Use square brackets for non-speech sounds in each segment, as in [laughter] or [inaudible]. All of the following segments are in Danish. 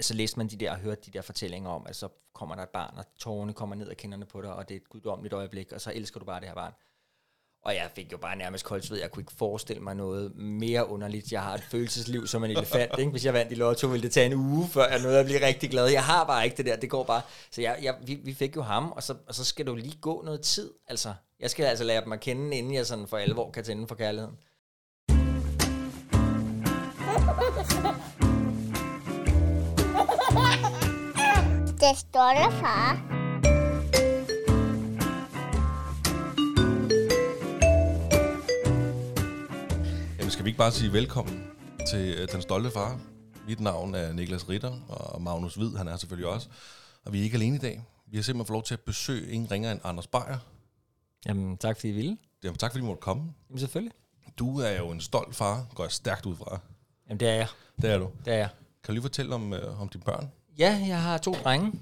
altså læste man de der og hørte de der fortællinger om, at så kommer der et barn, og tårerne kommer ned af kinderne på dig, og det er et guddommeligt øjeblik, og så elsker du bare det her barn. Og jeg fik jo bare nærmest koldt ved. Jeg kunne ikke forestille mig noget mere underligt. Jeg har et følelsesliv som en elefant. Ikke? Hvis jeg vandt i lotto, ville det tage en uge, før jeg nåede at blive rigtig glad. Jeg har bare ikke det der. Det går bare. Så jeg, jeg, vi, vi fik jo ham, og så, og så skal du lige gå noget tid. Altså, jeg skal altså lære dem at kende, inden jeg sådan for alvor kan tænde for kærligheden. Det står der, far. Jamen skal vi ikke bare sige velkommen til øh, Den Stolte Far? Mit navn er Niklas Ritter, og Magnus Hvid, han er selvfølgelig også. Og vi er ikke alene i dag. Vi har simpelthen fået lov til at besøge ingen ringer end Anders Beyer. Jamen, tak fordi I ville. Jamen tak fordi du måtte komme. Jamen, selvfølgelig. Du er jo en stolt far, går jeg stærkt ud fra. Jamen, det er jeg. Det er du. Det er jeg. Kan du lige fortælle om, øh, om dine børn? Ja, jeg har to drenge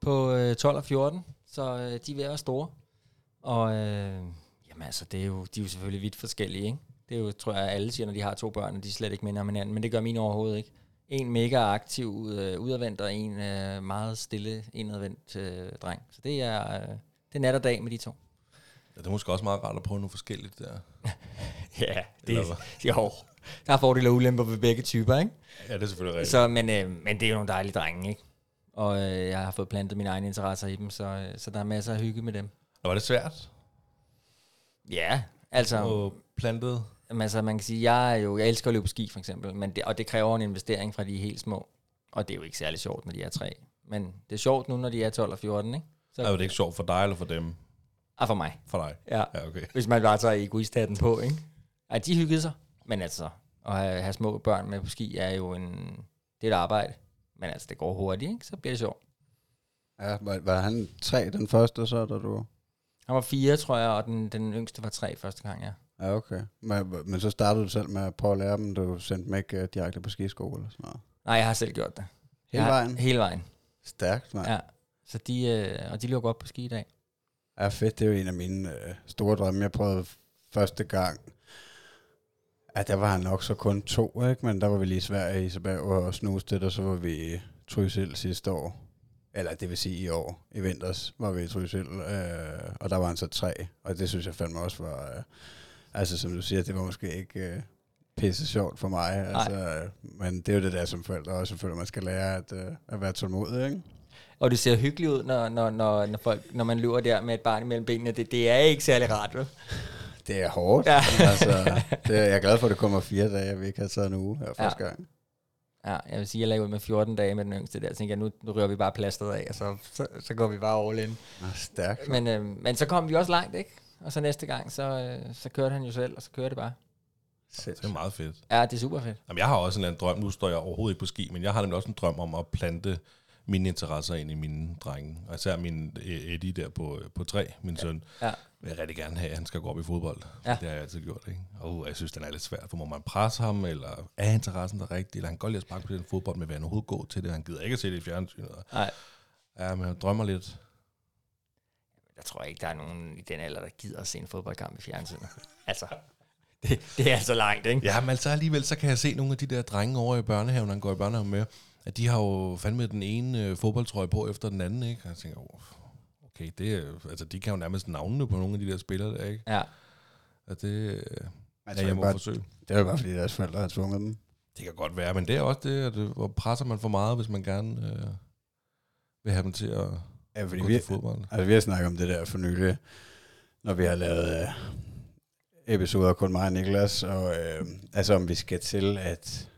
på øh, 12 og 14, så øh, de er ved at være store. Og øh, jamen altså, det er jo, de er jo selvfølgelig vidt forskellige, ikke? Det er jo, tror jeg, alle siger, når de har to børn, at de slet ikke minder om hinanden, men det gør mine overhovedet ikke. En mega aktiv, øh, udadvendt, og en øh, meget stille, indadvendt øh, dreng. Så det er, øh, det er nat og dag med de to. Ja, det er måske også meget rart at prøve noget forskelligt der. [laughs] Ja, det er, jo. Der er fordele og ulemper ved begge typer, ikke? Ja, det er selvfølgelig rigtigt. Så, men, øh, men det er jo nogle dejlige drenge, ikke? Og øh, jeg har fået plantet mine egne interesser i dem, så, øh, så der er masser af hygge med dem. Og var det svært? Ja, altså, Og plantet? altså man kan sige, jeg er jo, jeg elsker at løbe på ski for eksempel, men det, og det kræver en investering fra de helt små. Og det er jo ikke særlig sjovt, når de er tre. Men det er sjovt nu, når de er 12 og 14, ikke? Så, Er det ikke sjovt for dig eller for dem? Ah, for mig. For dig? Ja. Ja, okay. Hvis man bare tager egoisthatten på, ikke? Ja, de hyggede sig. Men altså, at have, have små børn med på ski er jo en, det er et arbejde. Men altså, det går hurtigt, ikke? Så bliver det sjovt. Ja, var, var han tre den første, så da du... Han var fire, tror jeg, og den, den yngste var tre første gang, ja. Ja, okay. Men, men så startede du selv med at prøve at lære dem, du sendte dem ikke uh, direkte på skiskole eller sådan noget. Nej, jeg har selv gjort det. Hele jeg har- vejen? Hele vejen, Stærkt, mand. Ja. Så de, øh, og de løber godt på ski i dag. ja, fedt. Det er jo en af mine uh, store drømme. Jeg prøvede første gang. Ja, der var han nok så kun to, ikke? Men der var vi lige i Sverige, Isabel og Snusted, og så var vi i Trysil sidste år. Eller det vil sige i år. I vinters var vi i Trysil, øh, og der var han så tre. Og det synes jeg fandme også var... Øh, altså, som du siger, det var måske ikke... Øh, pisse sjovt for mig. Altså, øh, men det er jo det der som forældre også selvfølgelig, man skal lære at, øh, at være tålmodig, ikke? Og det ser hyggeligt ud, når, når, når, når, folk, når man løber der med et barn imellem benene. Det, det er ikke særlig rart, vel? Det er hårdt. Ja. Ja. altså, [laughs] det, jeg er glad for, at det kommer fire dage, at vi ikke har taget en uge her første gang. Ja, jeg vil sige, jeg lagde ud med 14 dage med den yngste der. Så tænkte jeg, nu, nu rører vi bare plasteret af, og så, så, så går vi bare all in. Nå, stærkt. Men, øh, men så kom vi også langt, ikke? Og så næste gang, så, øh, så kørte han jo selv, og så kørte det bare. Det er meget fedt. Ja, det er super fedt. Jamen, jeg har også en eller anden drøm. Nu står jeg overhovedet ikke på ski, men jeg har nemlig også en drøm om at plante mine interesser ind i mine drenge. Og især min øh, Eddie der på, på tre, min søn. Ja. vil jeg rigtig gerne have, at han skal gå op i fodbold. Ja. Ja. Det har jeg altid gjort, ikke? Og uh, jeg synes, den er lidt svært, for må man presse ham, eller er interessen der rigtig, eller han godt lide at sparke på den fodbold, men vil han overhovedet gå til det? Han gider ikke at se det i fjernsynet. Nej, Ja, men han drømmer lidt. jeg tror ikke, der er nogen i den alder, der gider at se en fodboldkamp i fjernsynet. [laughs] altså, det, det er altså langt, ikke? Ja, men altså alligevel, så kan jeg se nogle af de der drenge over i børnehaven, han går i børnehaven med, at de har jo fandme den ene øh, fodboldtrøje på efter den anden, ikke? Og jeg tænker, oh, okay, det er, altså de kan jo nærmest navnene på nogle af de der spillere der, ikke? Ja. At det, øh, Altså, ja, jeg må bare, forsøge. det er jo bare, fordi deres forældre har tvunget dem. Det kan godt være, men det er også det, at øh, hvor presser man for meget, hvis man gerne øh, vil have dem til at Ja, fordi gå vi, til fodbold. altså, vi har snakket om det der for nylig, når vi har lavet øh, episoder kun mig og Niklas, og øh, altså om vi skal til at,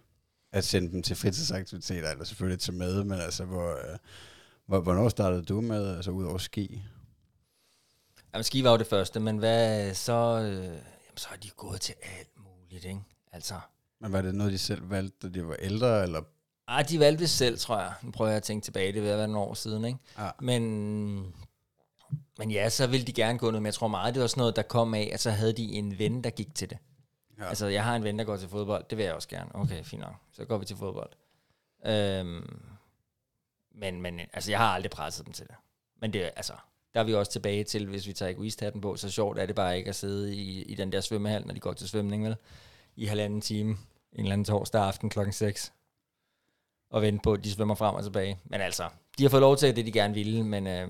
at sende dem til fritidsaktiviteter, eller selvfølgelig til med, men altså, hvor, øh, hvor, hvornår startede du med, altså ud over ski? Jamen, ski var jo det første, men hvad så... Øh, jamen, så har de gået til alt muligt, ikke? Altså, Men var det noget, de selv valgte, da de var ældre, eller? ej, de valgte det selv, tror jeg. Nu prøver jeg at tænke tilbage, det vil være nogle år siden, ikke? Ja. Men, men ja, så ville de gerne gå noget, men jeg tror meget, det var sådan noget, der kom af, at så havde de en ven, der gik til det. Ja. Altså, jeg har en ven, der går til fodbold, det vil jeg også gerne. Okay, fint nok. Så går vi til fodbold. Øhm, men, men altså, jeg har aldrig presset dem til det. Men det, altså, der er vi også tilbage til, hvis vi tager egoisthatten på, så sjovt er det bare ikke at sidde i, i den der svømmehal, når de går til svømning, vel? I halvanden time, en eller anden torsdag aften klokken 6. og vente på, at de svømmer frem og tilbage. Men altså, de har fået lov til det, de gerne ville, men, øh,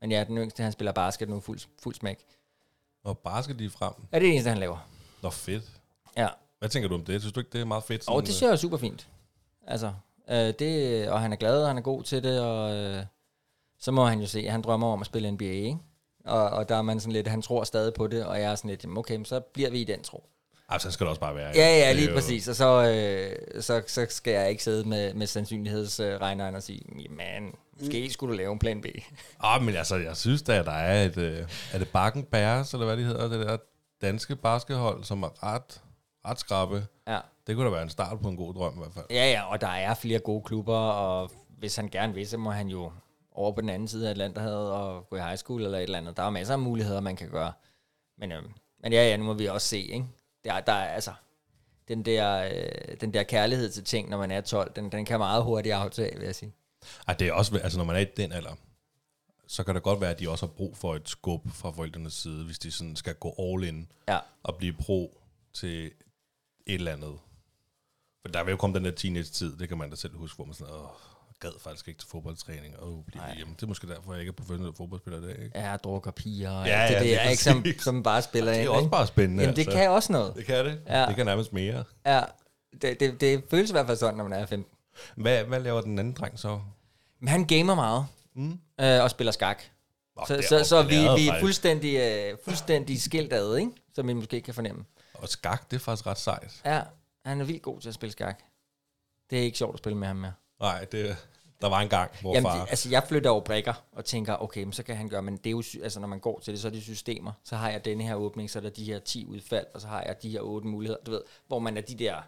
men ja, den yngste, han spiller basket nu fuld, fuld smæk. Og basket de frem. Ja, det er det eneste, han laver. Nå, fedt. Ja, Hvad tænker du om det? Synes du ikke, det er meget fedt? og det øh, synes jeg er super fint. Altså, øh, det, og han er glad, og han er god til det, og øh, så må han jo se, at han drømmer om at spille NBA, ikke? Og, og der er man sådan lidt, han tror stadig på det, og jeg er sådan lidt, jamen okay, men så bliver vi i den tro. Altså, skal det også bare være. Ja, ja, er lige jo- præcis. Og så, øh, så, så skal jeg ikke sidde med, med sandsynlighedsregneren og sige, jamen, måske skulle du lave en plan B. Ah, men altså, jeg synes da, at der er et... Øh, er det Bakken Bears, eller hvad det hedder, det der danske baskethold, som er ret, ret skrappe. Ja. Det kunne da være en start på en god drøm i hvert fald. ja, ja, og der er flere gode klubber, og hvis han gerne vil, så må han jo over på den anden side af Atlanterhavet og gå i high school eller et eller andet. Der er masser af muligheder, man kan gøre. Men, øh, men ja, ja, nu må vi også se, ikke? Der, der er altså... Den der, øh, den der kærlighed til ting, når man er 12, den, den kan meget hurtigt aftage, vil jeg sige. Ej, det er også, altså når man er i den alder, så kan det godt være, at de også har brug for et skub fra forældrenes side, hvis de sådan skal gå all in Ja, og blive pro til et eller andet. For der vil jo komme den der teenage-tid, det kan man da selv huske, hvor man sådan, åh, gad faktisk ikke til fodboldtræning, og blive hjemme. Det er måske derfor, jeg ikke er professionel fodboldspiller i dag. Ikke? ja drukker piger og Ja, ja, det ja, der, lige ikke, som, som bare spiller Det er også ikke? bare spændende. Jamen, det altså. kan også noget. Det kan det. Ja. Det kan nærmest mere. Ja, det, det, det føles i hvert fald sådan, når man er 15. Hvad, hvad laver den anden dreng så? Men han gamer meget, Mm. øh, og spiller skak. Nå, Så, det er så, så vi, vi er fuldstændig, øh, fuldstændig skilt ad, ikke? Som I måske kan fornemme. Og skak, det er faktisk ret sejt. Ja, han er vildt god til at spille skak. Det er ikke sjovt at spille med ham mere. Nej, det, der var en gang, hvor Jamen, far... det, altså, jeg flytter over brikker og tænker, okay, men så kan han gøre, men det er jo, altså, når man går til det, så er det systemer. Så har jeg denne her åbning, så er der de her 10 udfald, og så har jeg de her 8 muligheder, du ved, hvor man er de der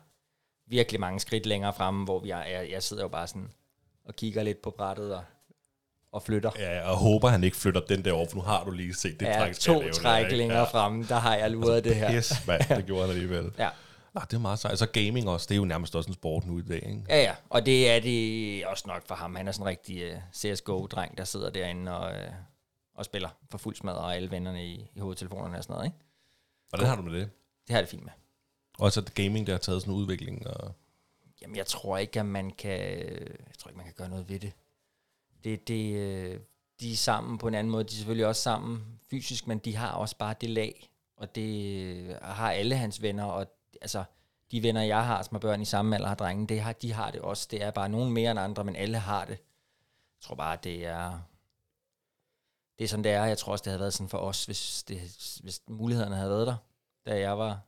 virkelig mange skridt længere fremme, hvor vi er, jeg, jeg sidder jo bare sådan og kigger lidt på brættet og, og flytter. Ja, og håber, han ikke flytter den der over, for nu har du lige set det Ja, træk, to træk længere ja. fremme, der har jeg luret det her. Yes, mand, det gjorde han alligevel. Ja. Nå, det er meget sejt. Så gaming også, det er jo nærmest også en sport nu i dag, ikke? Ja, ja, og det er det også nok for ham. Han er sådan en rigtig uh, CSGO-dreng, der sidder derinde og, uh, og spiller for fuld smad, og alle vennerne i, i hovedtelefonerne og sådan noget, ikke? Hvordan har du med det? Det har jeg det fint med. Også at gaming, der har taget sådan en udvikling, og Jamen, jeg tror ikke, at man kan, jeg tror ikke, man kan gøre noget ved det det, det øh, de er sammen på en anden måde. De er selvfølgelig også sammen fysisk, men de har også bare det lag, og det øh, har alle hans venner, og altså, de venner, jeg har, som har børn i samme alder, har drenge, det har, de har det også. Det er bare nogen mere end andre, men alle har det. Jeg tror bare, det er... Det er sådan, det er. Jeg tror også, det havde været sådan for os, hvis, det, hvis mulighederne havde været der, da jeg var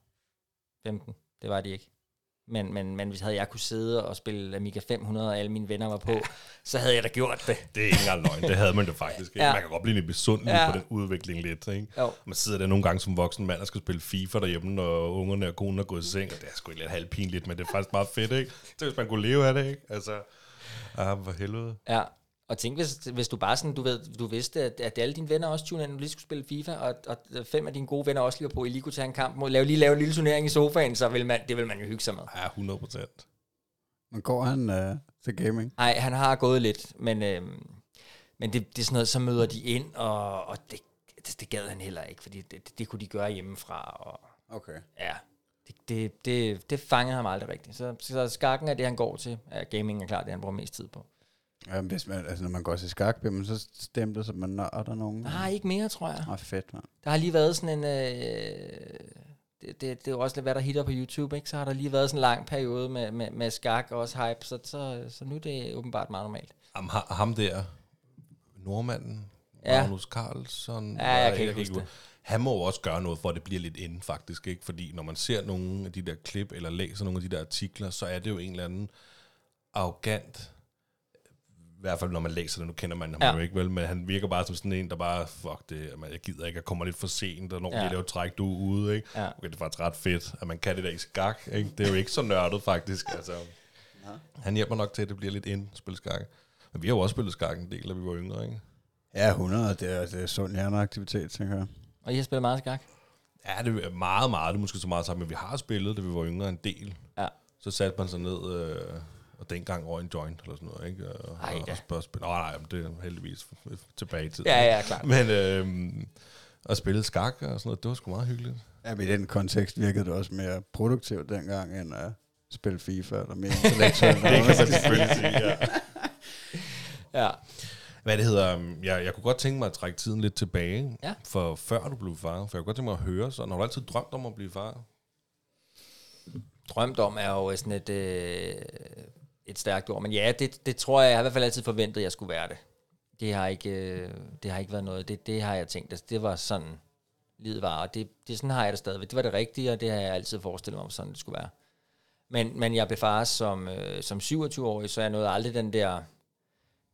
15. Det var de ikke. Men, men, men hvis havde jeg kunne sidde og spille Amiga 500, og alle mine venner var på, ja. så havde jeg da gjort det. det er ikke engang løgn. Det havde man det faktisk ikke. Ja. Man kan godt blive lidt besundelig Ja. på den udvikling lidt, ikke? Jo. Man sidder der nogle gange som voksen mand og skal spille FIFA derhjemme, når ungerne og konen er gået i seng, og det er sgu lidt halvpinligt, men det er faktisk meget fedt, ikke? Så hvis man kunne leve af det, ikke? Altså, ah, for helvede. Ja, og tænk, hvis, hvis du bare sådan, du ved, du vidste, at, at alle dine venner også tune ind, du lige skulle spille FIFA, og, og fem af dine gode venner også lige var på, I lige kunne tage en kamp, mod, lave, lige lave en lille turnering i sofaen, så vil man, det vil man jo hygge sig med. Ja, 100 procent. Men går han øh, til gaming? Nej, han har gået lidt, men, øhm, men det, det er sådan noget, så møder de ind, og, og det, det, det gad han heller ikke, fordi det, det, det kunne de gøre hjemmefra, og Okay. ja, det, det, det, det fangede ham aldrig rigtigt. Så, så skakken er det, han går til. Ja, gaming er klart det, han bruger mest tid på. Ja, hvis man, altså, når man går til skak, bliver man så stemt, så man nørder nogen. Nej, ikke mere, tror jeg. Ah, fedt, mand. Der har lige været sådan en... Øh, det, det, det er jo også lidt, hvad der hitter på YouTube, ikke? Så har der lige været sådan en lang periode med, med, med skak og også hype, så, så, så nu er det åbenbart meget normalt. Ham, ham der, nordmanden, Ja. Magnus Carlsen. Ja, jeg kan ikke huske det. Han må jo også gøre noget for, at det bliver lidt inde, faktisk. Ikke? Fordi når man ser nogle af de der klip, eller læser nogle af de der artikler, så er det jo en eller anden arrogant, i hvert fald når man læser det, nu kender man ham Ja. ja. jo ikke vel, men han virker bare som sådan en, der bare, fuck det, man, jeg gider ikke, jeg kommer lidt for sent, og når Ja. ja. de laver træk, du er ude, ikke? Ja. Okay, det er faktisk ret fedt, at man kan det der i skak, ikke? Det er jo ikke så nørdet, faktisk, altså. Han hjælper nok til, at det bliver lidt ind spille skak. Men vi har jo også spillet skak en del, da vi var yngre, ikke? Ja, 100, det er, det er sund hjerneaktivitet, tænker jeg. Og I har spillet meget skak? Ja, det er meget, meget, det er måske så meget sammen, men vi har spillet, da vi var yngre, en del. Ja. Så satte man sig ned, øh, og dengang røg en joint, eller sådan noget, ikke? Og, Ej, og, da. og. Nå, nej, men det er heldigvis tilbage i tiden. Ja, ja, klart. Men øh, at spille skak og sådan noget, det var sgu meget hyggeligt. Ja, men i den kontekst virkede det også mere produktivt dengang, end uh, spille FIFA, eller mere intellektuel. [laughs] det kan man selvfølgelig sige, ja. Ja. Hvad det hedder, um, jeg, jeg kunne godt tænke mig at trække tiden lidt tilbage, Ja. for før du blev far, for jeg kunne godt tænke mig at høre sådan, har du altid drømt om at blive far? Drømt om er jo sådan et, øh, et stærkt ord, men ja, det, det tror jeg, jeg har i hvert fald altid forventet, at jeg skulle være det. Det har ikke, øh, det har ikke været noget, det, det har jeg tænkt, altså, det var sådan, livet var, og det, det sådan har jeg det stadigvæk. Det var det rigtige, og det har jeg altid forestillet mig, om sådan det skulle være. Men, men jeg blev far som, øh, som 27-årig, så jeg nåede aldrig den der,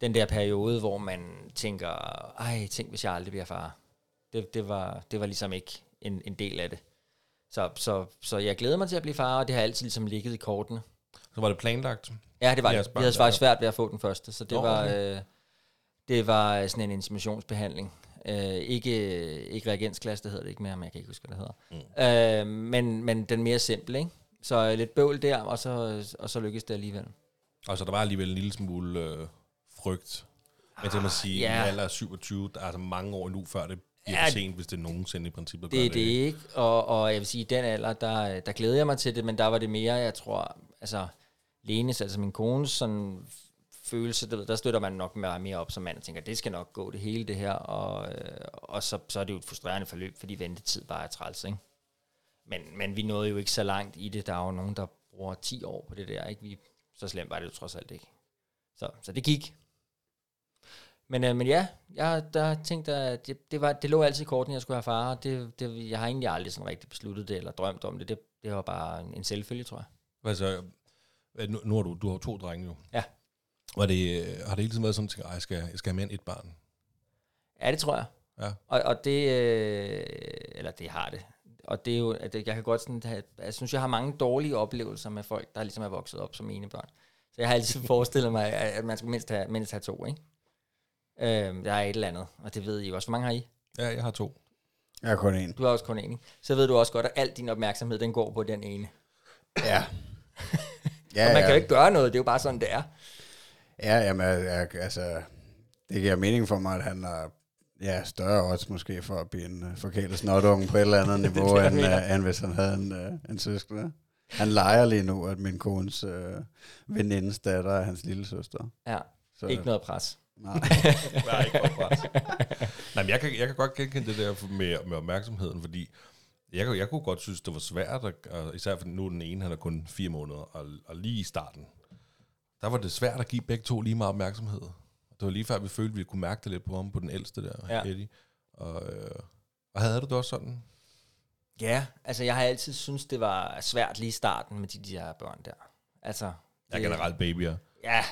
den der periode, hvor man tænker, ej, tænk hvis jeg aldrig bliver far. Det, det, var, det var ligesom ikke en, en del af det. Så, så, så jeg glæder mig til at blive far, og det har altid ligesom ligget i kortene. Så var det planlagt? Ja, det var det. Jeg havde faktisk svært ved at få den første, så det, var, okay. øh, det var sådan en inseminationsbehandling. Øh, ikke, ikke reagensglas, det hedder det ikke mere, men jeg kan ikke huske, hvad det hedder. Mm. Øh, men, men den mere simple, ikke? Så øh, lidt bøvl der, og så, og så lykkedes det alligevel. Og så der var alligevel en lille smule øh, frygt. Men til at man sige, ja. yeah. i alder af 27, der er altså mange år endnu, før det bliver Ja, for sent, hvis det nogensinde i princippet gør Det er det ikke, og, og jeg vil sige, i den alder, der, der glæder jeg mig til det, men der var det mere, jeg tror, altså Lenes, altså min kones sådan følelse, der, ved, der støtter man nok mere, mere op som mand og tænker, det skal nok gå det hele det her, og, øh, og så, så er det jo et frustrerende forløb, fordi ventetid bare er træls, ikke? Men, men vi nåede jo ikke så langt i det, der er jo nogen, der bruger 10 år på det der, ikke? Vi, så slemt var det jo trods alt ikke. Så, så det gik. Men, øh, men ja, jeg der tænkte, at det, det, var, det lå altid i korten, at jeg skulle have far. og Det, det, jeg har egentlig aldrig sådan rigtig besluttet det, eller drømt om det. Det, det var bare en, selvfølge, tror jeg. Altså, så? Nu, nu har du, du har to drenge jo. Ja. Var det, øh, har det hele tiden været sådan, at jeg skal, jeg skal have mere end et barn? Ja, det tror jeg. Ja. Og, og det, øh, eller det har det. Og det er jo, at jeg kan godt sådan have, jeg synes, jeg har mange dårlige oplevelser med folk, der ligesom er vokset op som ene børn. Så jeg har altid [laughs] forestillet mig, at man skal mindst have, mindst have to, ikke? Øh, der er et eller andet, og det ved I jo også. Hvor mange har I? Ja, jeg har to. Jeg er kun en. Du har også kun en, ikke? Så ved du også godt, at al din opmærksomhed, den går på den ene. Ja. [laughs] Ja, og man kan jo ikke gøre noget, det er jo bare sådan, det er. Ja, jamen, jeg, altså, det giver mening for mig, at han har ja, større odds måske for at blive en uh, forkælet snotunge på et eller andet [laughs] niveau, det, end, uh, end hvis han havde en, uh, en søskende. Han leger lige nu, at min kones uh, venindes datter er hans lille søster. Ja, Så, ikke noget pres. Nej. [laughs] Nej, ikke for pres. Nej, men jeg kan, jeg kan godt genkende det der med, med opmærksomheden, fordi jeg, kunne- jeg kunne godt synes, det var svært, at, og især fordi nu den ene, han er kun fire måneder, og, og lige i starten, der var det svært at give begge to lige meget opmærksomhed. Det var lige før, vi følte, at vi kunne mærke det lidt på ham, på den ældste der, Ja. ja. Eddie. Og, øh, og havde du det også sådan? Ja, altså jeg har altid synes det var svært lige i starten med de der børn der. Altså, Jeg er generelt babyer. Ja,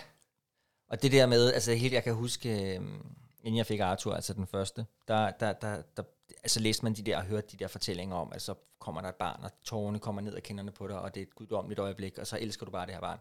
og det der med, altså helt, jeg kan huske, øhm, inden jeg fik Arthur, altså den første, der, der, der, der altså læste man de der og hørte de der fortællinger om, at så kommer der et barn, og tårerne kommer ned af kinderne på dig, og det er et guddommeligt øjeblik, og så elsker du bare det her barn.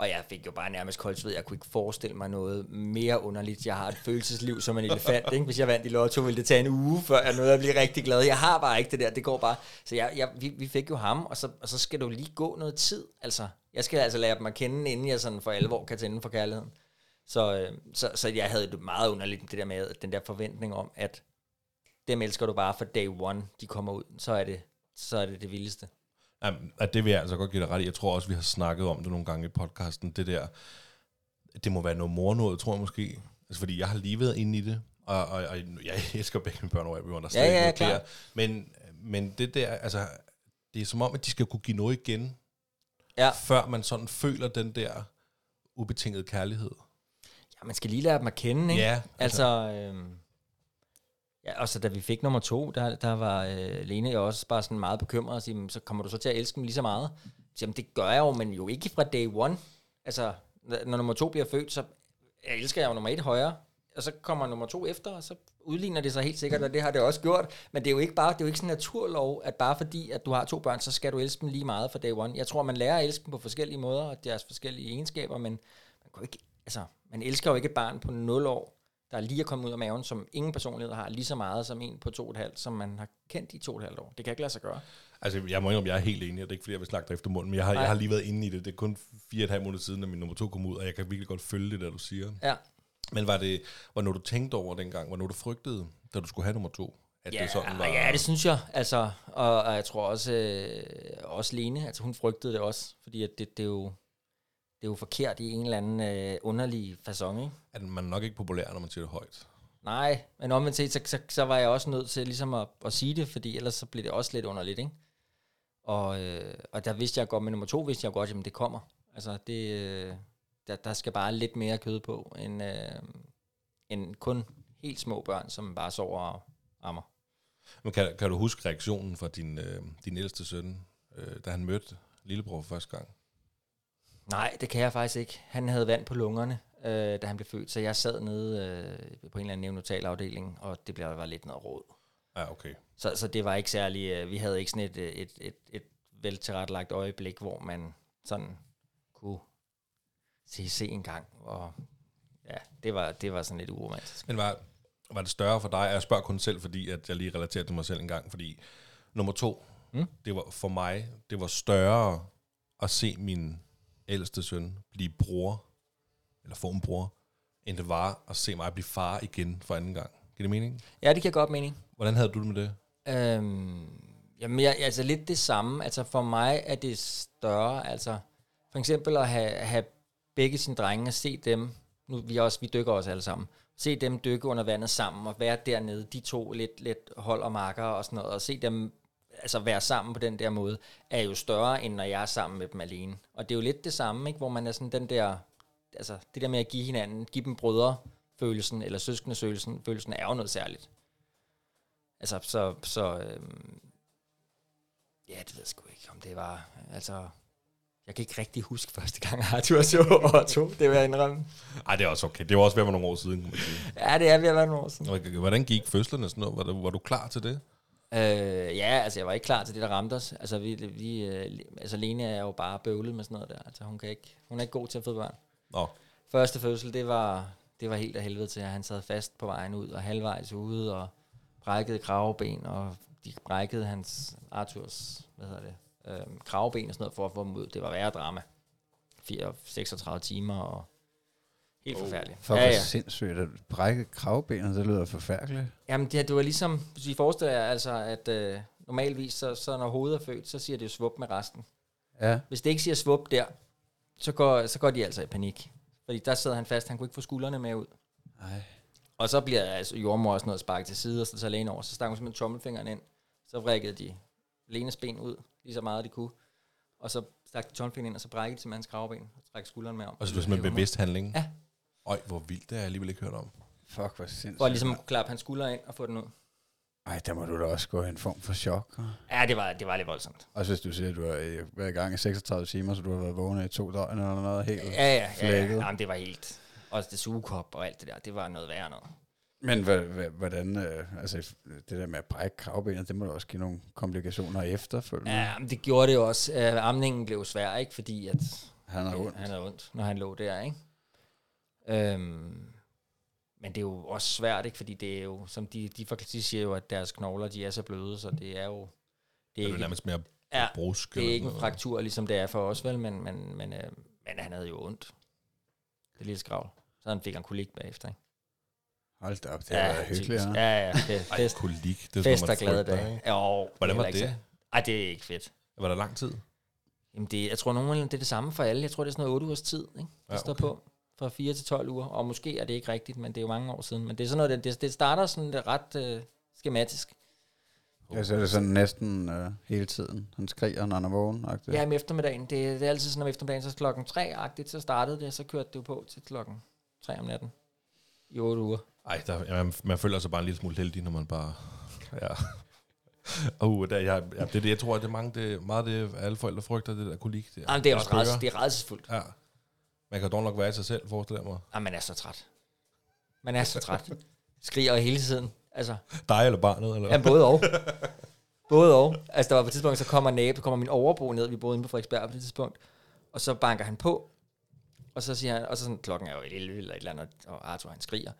Og jeg fik jo bare nærmest koldt sved. Jeg kunne ikke forestille mig noget mere underligt. Jeg har et følelsesliv som en elefant. Ikke? Hvis jeg vandt i lotto, ville det tage en uge, før jeg nåede at blive rigtig glad. Jeg har bare ikke det der. Det går bare. Så jeg, jeg, vi, vi fik jo ham, og så, og så skal du lige gå noget tid. Altså, jeg skal altså lære dem at kende, inden jeg sådan for alvor kan tænde for kærligheden. Så, øh, så, så jeg havde det meget underligt det der med at den der forventning om, at dem elsker du bare for day one, de kommer ud. Så er det så er det, det vildeste. Jamen, at det vil jeg altså godt give dig ret i. Jeg tror også, vi har snakket om det nogle gange i podcasten. Det der, det må være noget mor noget, tror jeg måske. Altså, fordi jeg har lige været inde i det, og, og, og jeg elsker begge mine børn over, jeg begynder Ja, ja, der. klart. Men, men det der, altså, det er som om, at de skal kunne give noget igen, Ja. før man sådan føler den der ubetingede kærlighed. Ja, man skal lige lære dem at kende, ikke? Ja, Altså, øhm, ja, og så da vi fik nummer to, der, der var øh, Lene jo også bare sådan meget bekymret og sige, "Men så kommer du så til at elske dem lige så meget? Så, Jamen, det gør jeg jo, men jo ikke fra day one. Altså, når nummer to bliver født, så jeg elsker jeg jo nummer et højere, og så kommer nummer to efter, og så udligner det sig helt sikkert, og det har det også gjort. Men det er jo ikke bare, det er jo ikke sådan en naturlov, at bare fordi, at du har to børn, så skal du elske dem lige meget fra day one. Jeg tror, man lærer at elske dem på forskellige måder, og deres forskellige egenskaber, men man, kan ikke, altså, man elsker jo ikke et barn på 0 år, der lige er kommet ud af maven, som ingen personlighed har lige så meget som en på to og et halvt, som man har kendt i to og et halvt år. Det kan ikke lade sig gøre. Altså, jeg må indrømme, jeg er helt enig, og det er ikke, fordi jeg vil snakke dig efter munden, men jeg har, Nej. jeg har lige været inde i det. Det er kun fire og et halvt måneder siden, at min nummer to kom ud, og jeg kan virkelig godt følge det, der du siger. Ja. Men var det, var noget, du tænkte over dengang? Var noget, du frygtede, da du skulle have nummer to? At Ja, det sådan var... ja, det synes jeg. Altså, og, og jeg tror også, øh, også Lene, altså hun frygtede det også, fordi at det, det, er jo, det er jo forkert i en eller anden øh, underlig façon, ikke? At man er nok ikke populær, når man siger det højt. Nej, men omvendt set, så, så, så var jeg også nødt til ligesom at, at sige det, fordi ellers så blev det også lidt underligt, ikke? Og, øh, og der vidste jeg godt, med nummer to vidste jeg godt, at det kommer. Altså, det, øh, der, der skal bare lidt mere kød på, end, øh, end kun helt små børn, som bare sover og ammer. Men kan, kan du huske reaktionen fra din, øh, din ældste søn, øh, da han mødte lillebror for første gang? Nej, det kan jeg faktisk ikke. Han havde vand på lungerne, øh, da han blev født, så jeg sad nede øh, på en eller anden neonatalafdeling, og det blev var lidt noget råd. Ja, okay. Så, så det var ikke særlig, øh, vi havde ikke sådan et, øh, et, et, et veltilrettelagt øjeblik, hvor man sådan kunne se, se en gang, og ja, det var, det var sådan lidt uromantisk. Men var, var det større for dig? Jeg spørger kun selv, fordi at jeg lige relaterer til mig selv en gang, fordi nummer to, Mm. det var for mig, det var større at se min ældste søn blive bror, eller få en bror, end det var at se mig blive far igen for anden gang. Giver det mening? Ja, det giver godt mening. Hvordan havde du det med det? Øhm, jamen, jeg, altså lidt det samme. Altså for mig er det større. Altså for eksempel at have, have begge sine drenge og se dem, nu vi, også, vi dykker også alle sammen, se dem dykke under vandet sammen og være dernede, de to lidt, lidt hold og marker og sådan noget, og se dem altså være sammen på den der måde, er jo større, end når jeg er sammen med dem alene. Og det er jo lidt det samme, ikke? hvor man er sådan den der, altså det der med at give hinanden, give dem brødre følelsen, eller søskende følelsen, følelsen er jo noget særligt. Altså, så, så øhm, ja, det ved jeg sgu ikke, om det var, altså, jeg kan ikke rigtig huske første gang, Arthur så [laughs] Otto, det vil jeg indrømme. Ej, det er også okay. Det var også ved at være nogle år siden, kan man sige. Ja, det er ved at være nogle år siden. Hvordan gik fødslerne sådan noget? Var du, var du klar til det? Øh, ja, altså, jeg var ikke klar til det, der ramte os. Altså, vi, vi, øh, altså, Lene er jo bare bøvlet med sådan noget der. Altså, hun, kan ikke, hun er ikke god til at føde børn. Nå, Første fødsel, det var, det var helt af helvede til, at han sad fast på vejen ud, og halvvejs ude, og brækkede kravben, og de brækkede hans, Arthurs, hvad hedder det, øhm, kravben og sådan noget, for at få dem ud. Det var værre drama. 4, 36 timer, og helt oh. forfærdeligt. For ja, ja. sindssygt at brække kravbenet, det lyder forfærdeligt. Jamen, det, det var ligesom, hvis I forestiller jer, altså, at øh, normalvis, så, så når hovedet er født, så siger det jo svup med resten. Ja, Hvis det ikke siger svup der, så går, så går de altså i panik. Fordi der sidder han fast, han kunne ikke få skuldrene med ud. nej. Og så bliver altså jordmor og sådan noget sparket til side, og så tager lægen over. Så stak hun simpelthen tommelfingeren ind. Så vrikkede de Lenes ben ud, lige så meget de kunne. Og så stak de tommelfingeren ind, og så brækkede de simpelthen hans kravben, og trak skulderen med om. og så det var simpelthen bevidst handling? Ja. Øj, hvor vildt, det har jeg alligevel ikke hørt om. Fuck, hvor sindssygt. For ligesom at kunne klappe hans skulder ind og få den ud. Ej, der må du da også gå i en form for chok. Ja, det var, det var lidt voldsomt. Også hvis du siger, at du har øh, været i gang i 36 timer, så du har været vågen i to døgn eller noget helt Ja, ja, ja. ja. Jamen, det var helt... Også det sugekop og alt det der, det var noget værre noget. Men hvordan, øh, altså det der med at brække kravbenet, det må da også give nogle komplikationer efterfølgende. Ja, men det gjorde det jo også. Uh, amningen blev svær, ikke? Fordi at Han har ondt. han havde ondt, når han lå der, ikke? Øhm, men det er jo også svært, ikke? Fordi det er jo, som de, de, de siger jo, at deres knogler, de er så bløde, så det er jo... Det Det er, er jo ikke, nærmest mere ja, brusk. det er ikke en fraktur, ligesom det er for os, vel? Men, men, men, øh, men han havde jo ondt. Det lille skravl. Så han fik en kolik bagefter, ikke? Hold da op, det har været hyggeligt. Ja. Ja, ja. Fe- Ej, Fest, kolik, det er fest og man glade dage. Jo, Hvordan var det? så- Ej, det er ikke fedt. Var der lang tid? Jamen det, jeg tror nogenlunde, det er det samme for alle. Jeg tror, det er sådan noget 8 ugers tid, ikke? Det Ja, ja, står okay. på fra 4 til 12 uger. Og måske er det ikke rigtigt, men det er jo mange år siden. Men det er sådan noget, det, det starter sådan lidt ret øh, skematisk. ja, så er det sådan næsten øh, hele tiden. Han skriger, når han er vågen. Ja, ja om eftermiddagen. Det, det er altid sådan om eftermiddagen, så klokken 3-agtigt, så startede det, så kørte det jo på til klokken 3 om natten. I 8 uger. Ej, der, man, man føler sig bare en lille smule heldig, når man bare... Ja. [laughs] Uh, der, jeg, ja, det, er det, jeg tror, at det er mange, det, meget det, alle forældre frygter, det der kolik. Det, Jamen, det er også ræds, det er rædselsfuldt. Ja. Man kan dog nok være i sig selv, forestiller jeg mig. Jamen, man er så træt. Man er så træt. Skriger hele tiden. Altså, Dig eller barnet? Eller? Ja, både og. Både og. Altså, der var på et tidspunkt, så kommer nabo, kommer min overbo ned, vi boede inde på Frederiksberg på det tidspunkt, og så banker han på, og så siger han, og så sådan, klokken er jo 11 eller et eller andet, og Arthur han skriger,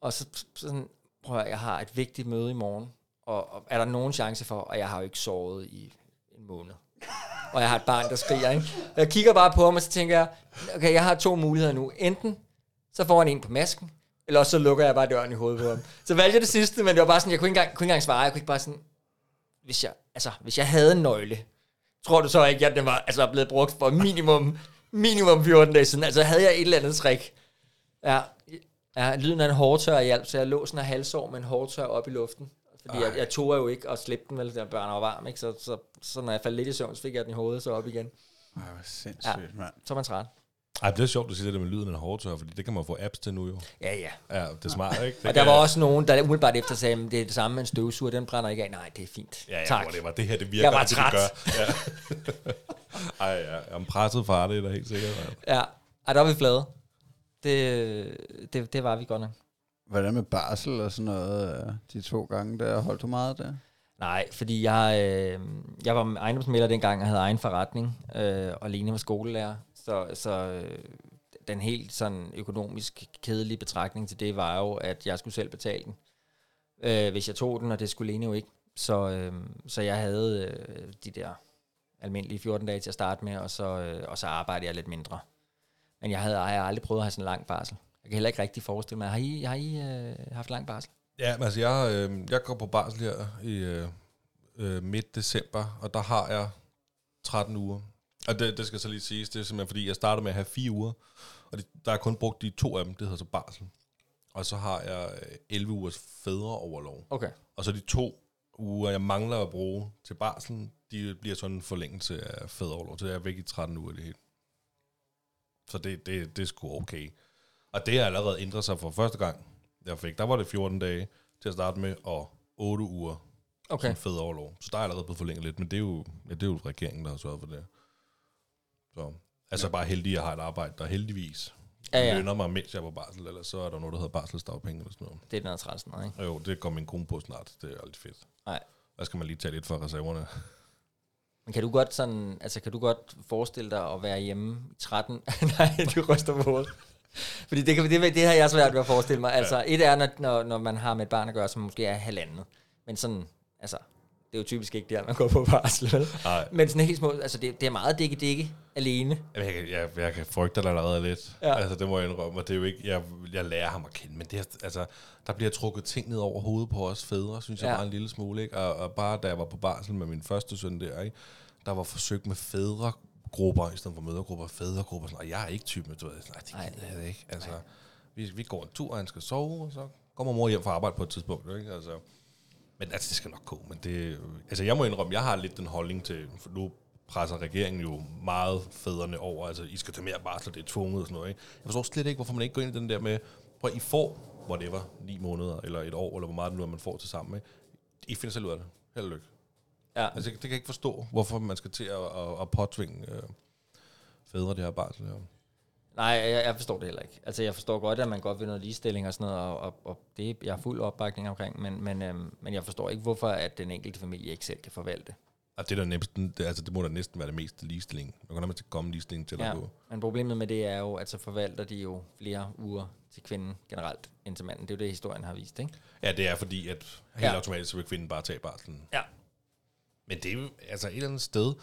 og så, så sådan, prøv at, høre, jeg har et vigtigt møde i morgen, og, og er der nogen chance for, og jeg har jo ikke sovet i en måned, og jeg har et barn, der skriger, ikke? Og jeg kigger bare på ham, og så tænker jeg, okay, jeg har to muligheder nu. Enten så får han en på masken, Eller også så lukker jeg bare døren i hovedet på ham. Så valgte jeg det sidste, men det var bare sådan, jeg kunne ikke engang, kunne ikke engang svare. Jeg kunne ikke bare sådan, hvis jeg, altså, hvis jeg havde en nøgle, tror du så ikke, at den var altså, blevet brugt for minimum, minimum 14 dage siden? Altså havde jeg et eller andet trick. Ja, ja lyden af en hårdtør hjælp, så jeg lå sådan en halvsår med en hårdtør op i luften. Fordi jeg, jeg tog jo ikke at slippe den, vel, børn var varm, ikke? Så, så, så, når jeg faldt lidt i søvn, så fik jeg den i hovedet, så op igen. Ej, hvor sindssygt, ja. mand. Så er man træt. Ej, det er sjovt, at du siger det med lyden af en hårdtør, fordi det kan man få apps til nu jo. Ja, ja. Ja, det er smart, ikke? Det Og der var også nogen, der umiddelbart efter sagde, at det er det samme med en støvsuger, den brænder ikke af. Nej, det er fint. Ja, ja, tak. hvor det var det her, det virker. Jeg var og det, træt. Det gør. Ja. [laughs] Ej, ja, jeg er presset far, det er da helt sikkert. mand. Ja, Ej, der var vi flade. Det, det, det var vi godt nok. Hvordan med barsel og sådan noget, øh, de to gange der? Holdt du meget der? Nej, fordi jeg, øh, jeg var ejendomsmælder dengang, og havde egen forretning, øh, og Lene var skolelærer. Så, så øh, den helt sådan økonomisk kedelige betragtning til det var jo, at jeg skulle selv betale den, øh, hvis jeg tog den, og det skulle Lene jo ikke. Så, øh, så jeg havde øh, de der almindelige 14 dage til at starte med, og så, øh, og så arbejdede jeg lidt mindre. Men jeg havde jeg har aldrig prøvet at have sådan en lang barsel. Jeg kan heller ikke rigtig forestille mig, har I, har I øh, haft lang barsel? Ja, men altså, jeg, øh, jeg går på barsel her i øh, øh, midt december, og der har jeg 13 uger. Og det, det skal så lige siges, det er simpelthen fordi, jeg starter med at have fire uger, og det, der er kun brugt de to af dem, det hedder så barsel. Og så har jeg øh, 11 ugers fædreoverlov. Okay. Og så de to uger, jeg mangler at bruge til barselen, de bliver sådan en forlængelse af fædreoverlov, så jeg er væk i 13 uger det hele. Så det, det, det er sgu okay. Og det har allerede ændret sig for første gang, jeg fik. Der var det 14 dage til at starte med, og 8 uger Okay. som fædreoverlov. Så der er allerede blevet forlænget lidt, men det er jo, ja, det er jo regeringen, der har sørget for det. Så altså ja. bare heldig, at jeg har et arbejde, der heldigvis Ja, ja, lønner mig, mens jeg er på barsel, eller så er der noget, der hedder barselsdagpenge eller sådan noget. Det er noget træls ikke? Og jo, det kommer min kone på snart. Det er altid fedt. Nej. Der skal man lige tage lidt for reserverne. Men kan du godt sådan, altså kan du godt forestille dig at være hjemme i 13? [laughs] Nej, du ryster på hovedet. Fordi det, kan, det, det har jeg svært ved at forestille mig. Altså, et er, når, når, når man har med et barn at gøre, som måske er halvandet. Men sådan, altså, det er jo typisk ikke der, man går på? Nej. Men sådan helt små, altså det, det er meget dække-dække alene. Jamen, jeg, kan, jeg, jeg kan frygte dig allerede lidt. Ja. Altså, det må jeg indrømme. Og det er jo ikke, jeg, jeg lærer ham at kende, men det altså, der bliver trukket ting ned over hovedet på os fædre, synes jeg Ja. bare en lille smule. Ikke? Og, og, bare da jeg var på barsel med min første søn der, ikke? der var forsøgt med fædregrupper, i stedet for mødergrupper, fædregrupper. Sådan, og jeg er ikke typen, du ved, nej, det gider jeg ikke. Altså, vi, vi går en tur, og han skal sove, og så kommer mor hjem fra arbejde på et tidspunkt. Ikke? Altså, men altså, det skal nok gå. Men det, altså, jeg må indrømme, jeg har lidt den holdning til, for nu presser regeringen jo meget fædrene over, altså, I skal tage mere barsel, det er tvunget og sådan noget. Ikke? Jeg forstår slet ikke, hvorfor man ikke går ind i den der med, prøv, I får, whatever, ni måneder, eller et år, eller hvor meget det nu er, man får til sammen. Ikke? I finder selv ud af det. Held og lykke. Ja. Altså, det kan jeg ikke forstå, hvorfor man skal til at, at, at påtvinge øh, fædre det her barsel her. Nej, jeg, jeg forstår det heller ikke. Altså, jeg forstår godt, at man godt vil noget ligestilling og sådan noget, og, og, og det er jeg er fuld opbakning omkring, men, men, øhm, men jeg forstår ikke, hvorfor at den enkelte familie ikke selv kan forvalte. Og det, er da næsten, det, altså, det må da næsten være det meste ligestilling. Der kan nærmest komme ligestilling til Ja, at gå. men problemet med det er jo, at så forvalter de jo flere uger til kvinden generelt end til manden. Det er jo det, historien har vist, ikke? Ja, det er fordi, at helt Ja. automatisk vil kvinden bare tage barselen. Ja. Men det er altså et eller andet sted,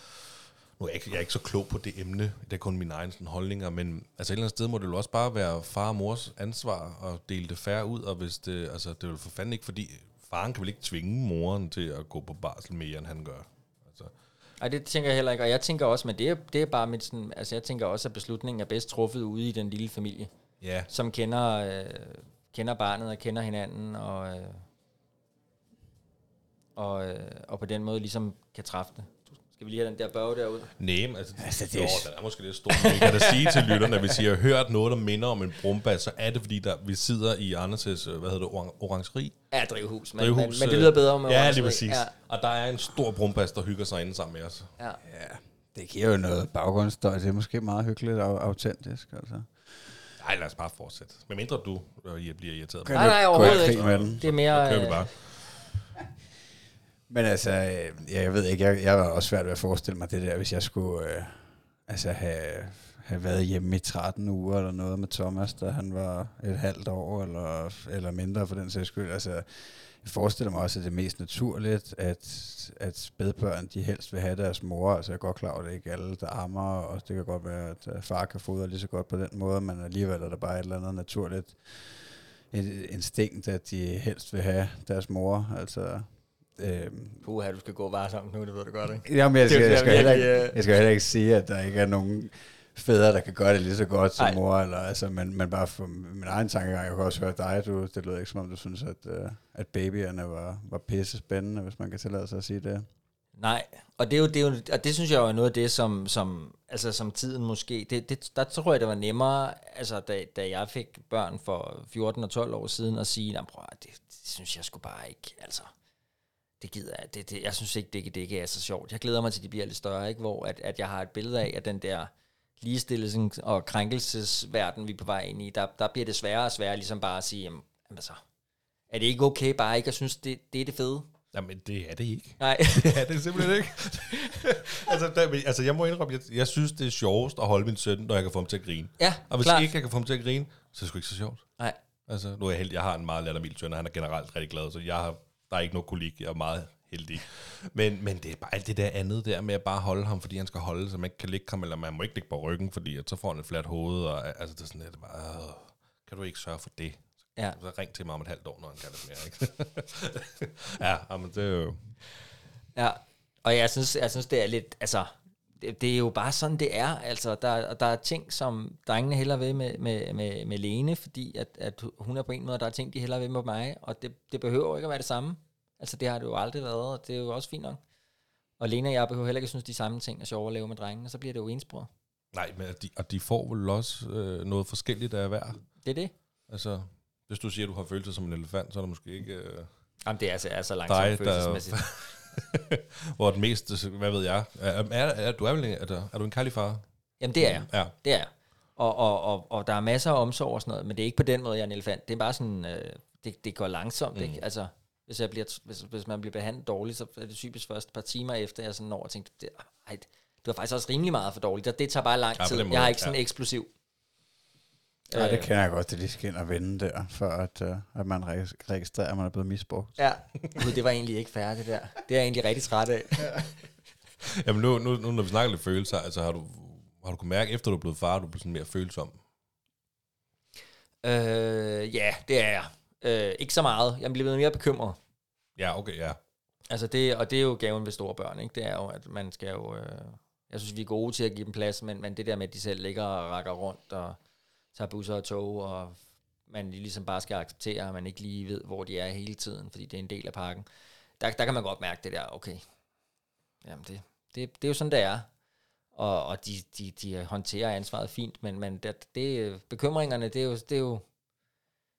nu er jeg ikke, jeg er ikke så klog på det emne, det er kun mine egne sådan, holdninger, men altså et eller andet sted må det jo også bare være far og mors ansvar at dele det færre ud, og hvis det, altså det er jo for fanden ikke, fordi faren kan vel ikke tvinge moren til at gå på barsel mere, end han gør. Altså, Ej, det tænker jeg heller ikke, og jeg tænker også, men det er, det er bare mit sådan, altså jeg tænker også, at beslutningen er bedst truffet ude i den lille familie, ja, som kender, øh, kender barnet og kender hinanden, og, øh, og, øh, og på den måde ligesom kan træffe det. Skal vi lige have den der børge derud? nej, altså, Altså, det det er- jo, den er måske lidt stor. Men Vi kan da sige til lytterne, at hvis I har hørt noget, der minder om en brumbas, så er det fordi, der, vi sidder i Anders' øh, hvad hedder det, orang- orangeri, Ja, drivhus, men, drivhus. men, men det lyder bedre med Ja, orangeri. lige præcis. Ja. Og der er en stor brumbas, der hygger sig inde sammen med os. ja. Ja, det giver jo noget baggrundsstøj. Det er måske meget hyggeligt og autentisk. Altså. Nej, lad os bare fortsætte. Men mindre du øh, bliver irriteret. Nej, nej, overhovedet ikke. med? Det er mere... Så kører vi øh, bare. Men altså, øh, ja, jeg ved ikke, jeg, jeg var også svært ved at forestille mig det der, hvis jeg skulle øh, altså have, have været hjemme i 13 uger eller noget med Thomas, da han var et halvt år eller, eller mindre for den sags skyld. Altså, jeg forestiller mig også, at det er mest naturligt, at, at spædbørn, de helst vil have deres mor. Altså, jeg er godt klar over, at det ikke alle, der ammer, og det kan godt være, at far kan fodre lige så godt på den måde, men alligevel er der bare et eller andet naturligt et instinkt, at de helst vil have deres mor. Altså, øhm, Puha, du skal gå varsomt nu, det ved du godt, ikke? Jamen, jeg Det skal, jeg, skal heller ikke, øh, jeg skal heller ikke sige, at der ikke er nogen fædre, der kan gøre det lige så godt som Nej. mor, eller, altså, men, men bare for min egen tankegang, jeg kan også høre dig, du, det lyder ikke som om, du synes, at, uh, at babyerne var, var pisse spændende, hvis man kan tillade sig at sige det. Nej, og det, er jo, det, er jo, og det synes jeg jo er noget af det, som, som, altså, som tiden måske, det, det, der tror jeg, det var nemmere, altså, da, da jeg fik børn for 14 og 12 år siden, at sige, nej, prøv, at, det, det synes jeg sgu bare ikke, altså, det gider jeg, det, det, jeg synes ikke, det, det ikke er så sjovt. Jeg glæder mig til, at de bliver lidt større, ikke? hvor at, at jeg har et billede af, at den der ligestillelsen og krænkelsesverden, vi er på vej ind i, der, der bliver det sværere og sværere ligesom bare at sige, jamen, jamen altså, er det ikke okay bare ikke at synes, det, det er det fede? Jamen, det er det ikke. Nej. [laughs] det er det simpelthen ikke. [laughs] altså, der, altså, jeg må indrømme, jeg, jeg synes, det er sjovest at holde min søn, når jeg kan få ham til at grine. ja, Og hvis klart. ikke jeg kan få ham til at grine, så er det sgu ikke så sjovt. Nej. Altså, nu er jeg heldig, jeg har en meget lattermild søn, og han er generelt rigtig glad, så jeg har, der er ikke noget kolik, jeg er meget heldig. Men, men det er bare alt det der andet der med at bare holde ham, fordi han skal holde, så man ikke kan ligge ham, eller man må ikke ligge på ryggen, fordi at så får han et fladt hoved, og altså det er sådan lidt bare, øh, kan du ikke sørge for det? Ja. Så ring til mig om et halvt år, når han kan det mere, ikke? [laughs] ja, men det er jo... Ja, og jeg synes, jeg synes det er lidt, altså, det, det er jo bare sådan, det er. Altså, der, der er ting, som drengene heller ved med, med, med, med Lene, fordi at, at hun er på en måde, og der er ting, de heller ved med mig, og det, det behøver ikke at være det samme. Altså, det har det jo aldrig været, og det er jo også fint nok. Og Lene og jeg behøver heller ikke synes, de samme ting er sjove at lave med drengene, så bliver det jo ensbror. Nej, men de, og de får vel også øh, noget forskelligt af hver. Det er det. Altså, hvis du siger, at du har følelser som en elefant, så er det måske ikke... Øh, Jamen, det er altså er så dig, langsomt der... [laughs] [laughs] hvor det mest, hvad ved jeg, er, er, er, du er, vel, er, der, er du en kærlig far? Jamen, det er jeg. Ja. Det er jeg. Og, og, og, og der er masser af omsorg og sådan noget, men det er ikke på den måde, jeg er en elefant. Det er bare sådan, øh, det, det går langsomt, mm. ikke? Altså, hvis, jeg bliver, hvis, hvis man bliver behandlet dårligt, så er det typisk først et par timer efter, jeg sådan når og tænkte, det, ej, det var faktisk også rimelig meget for dårligt. Det, det tager bare lang Ja, tid. måde, jeg har ikke sådan ja. eksplosiv. Ja, det kender jeg godt, det de skal ind og vende der, for at, uh, at man re- registrerer, at man er blevet misbrugt. Ja, Gud, det var egentlig ikke færdigt der. Det er jeg egentlig rigtig træt af. Jamen nu, nu, nu, når vi snakker lidt følelser, altså har du, har du kunnet mærke, efter du er blevet far, at du er blevet sådan mere følsom? øh, ja, det er jeg. Øh, ikke så meget. Jeg bliver mere bekymret. Ja, okay, ja. Altså det, og det er jo gaven ved store børn, ikke? Det er jo, at man skal jo... Øh, jeg synes, vi er gode til at give dem plads, men, men det der med, at de selv ligger og rækker rundt og tager busser og tog, og man ligesom bare skal acceptere, at man ikke lige ved, hvor de er hele tiden, fordi det er en del af pakken. Der, der kan man godt mærke det der, okay, jamen det, det, det er jo sådan, det er. Og, og de, de, de håndterer ansvaret fint, men, men det, det, bekymringerne, det er jo det, er jo,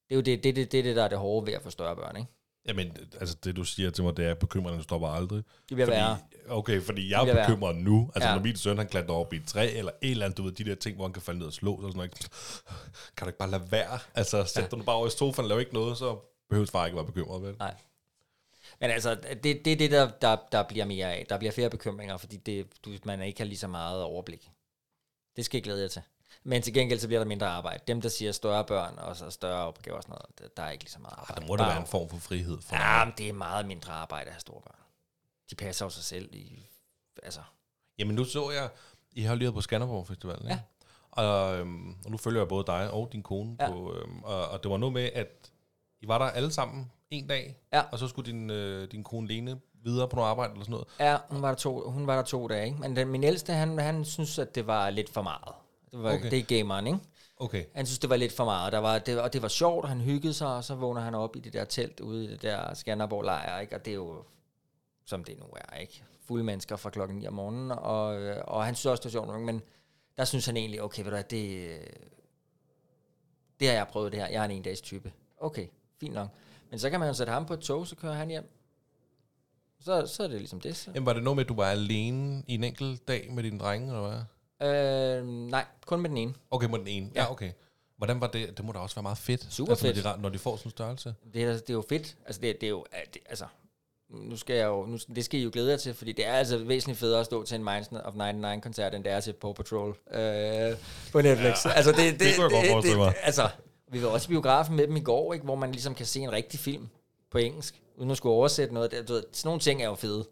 det, er jo det, det, det, det, der er det hårde ved at få større børn, ikke? Jamen, altså det du siger til mig, det er, at bekymringen stopper aldrig. Det bliver fordi, værre. Okay, fordi jeg Det er bekymret nu. Altså Ja. når min søn, han klatrer op i et træ, eller et eller andet, du ved, de der ting, hvor han kan falde ned og slå, så er sådan noget, kan du ikke bare lade være? Altså, sæt dig nu bare over i sofaen, lav ikke noget, så behøver far ikke være bekymret, vel? Nej. Men altså, det, det er det, der, der, der bliver mere af. Der bliver flere bekymringer, fordi det, du, man ikke har lige så meget overblik. Det skal jeg glæde jer til. Men til gengæld, så bliver der mindre arbejde. Dem, der siger større børn og så større opgaver og sådan noget, der, er ikke lige så meget arbejde. Der må der er være en form for frihed for Ja, men det er meget mindre arbejde at have store børn. De passer jo sig selv i... Altså, Jamen nu så jeg, I har lige på Skanderborg Festivalen, ikke? Og, øhm, og nu følger jeg både dig og din kone Ja. på, øhm, og, og det var noget med, at I var der alle sammen en dag, Ja. og så skulle din, øh, din kone Lene videre på noget arbejde eller sådan noget. ja, hun var der to, hun var der to dage, ikke? Men den, min ældste, han, han synes, at det var lidt for meget. Det, var, Okay. det er gameren, ikke? Okay. Han synes, det var lidt for meget. Der var, det, og det var sjovt, og han hyggede sig, og så vågner han op i det der telt ude i det der Skanderborg-lejr, ikke? Og det er jo, som det nu er, ikke? Fulde mennesker fra klokken 9 om morgenen, og, øh, og han synes også, det var sjovt men der synes han egentlig, okay, ved du hvad, det, øh, det har jeg prøvet det her. Jeg er en en-dags type. Okay, fint nok. Men så kan man jo sætte ham på et tog, så kører han hjem. Så, så er det ligesom det. Så. Jamen var det noget med, at du var alene i en enkelt dag med dine drenge, eller hvad? Øh, nej, kun med den ene. Okay, med den ene. Ja, Ja. okay. Hvordan var det? Det må da også være meget fedt. Super altså, fedt. Når de, når de får sådan en størrelse. Det er, det er jo fedt. Altså, det, det er jo, det, altså, nu skal jeg jo, nu, det skal I jo glæde jer til, fordi det er altså væsentligt federe at stå til en Minds of 99-koncert, end det er til Paw Patrol øh, på Netflix. Ja. Altså, det, det, Det jeg godt forestille mig. Altså, vi var også i biografen med dem i går, ikke, hvor man ligesom kan se en rigtig film på engelsk, uden at skulle oversætte noget. Det, du ved, sådan nogle ting er jo fede.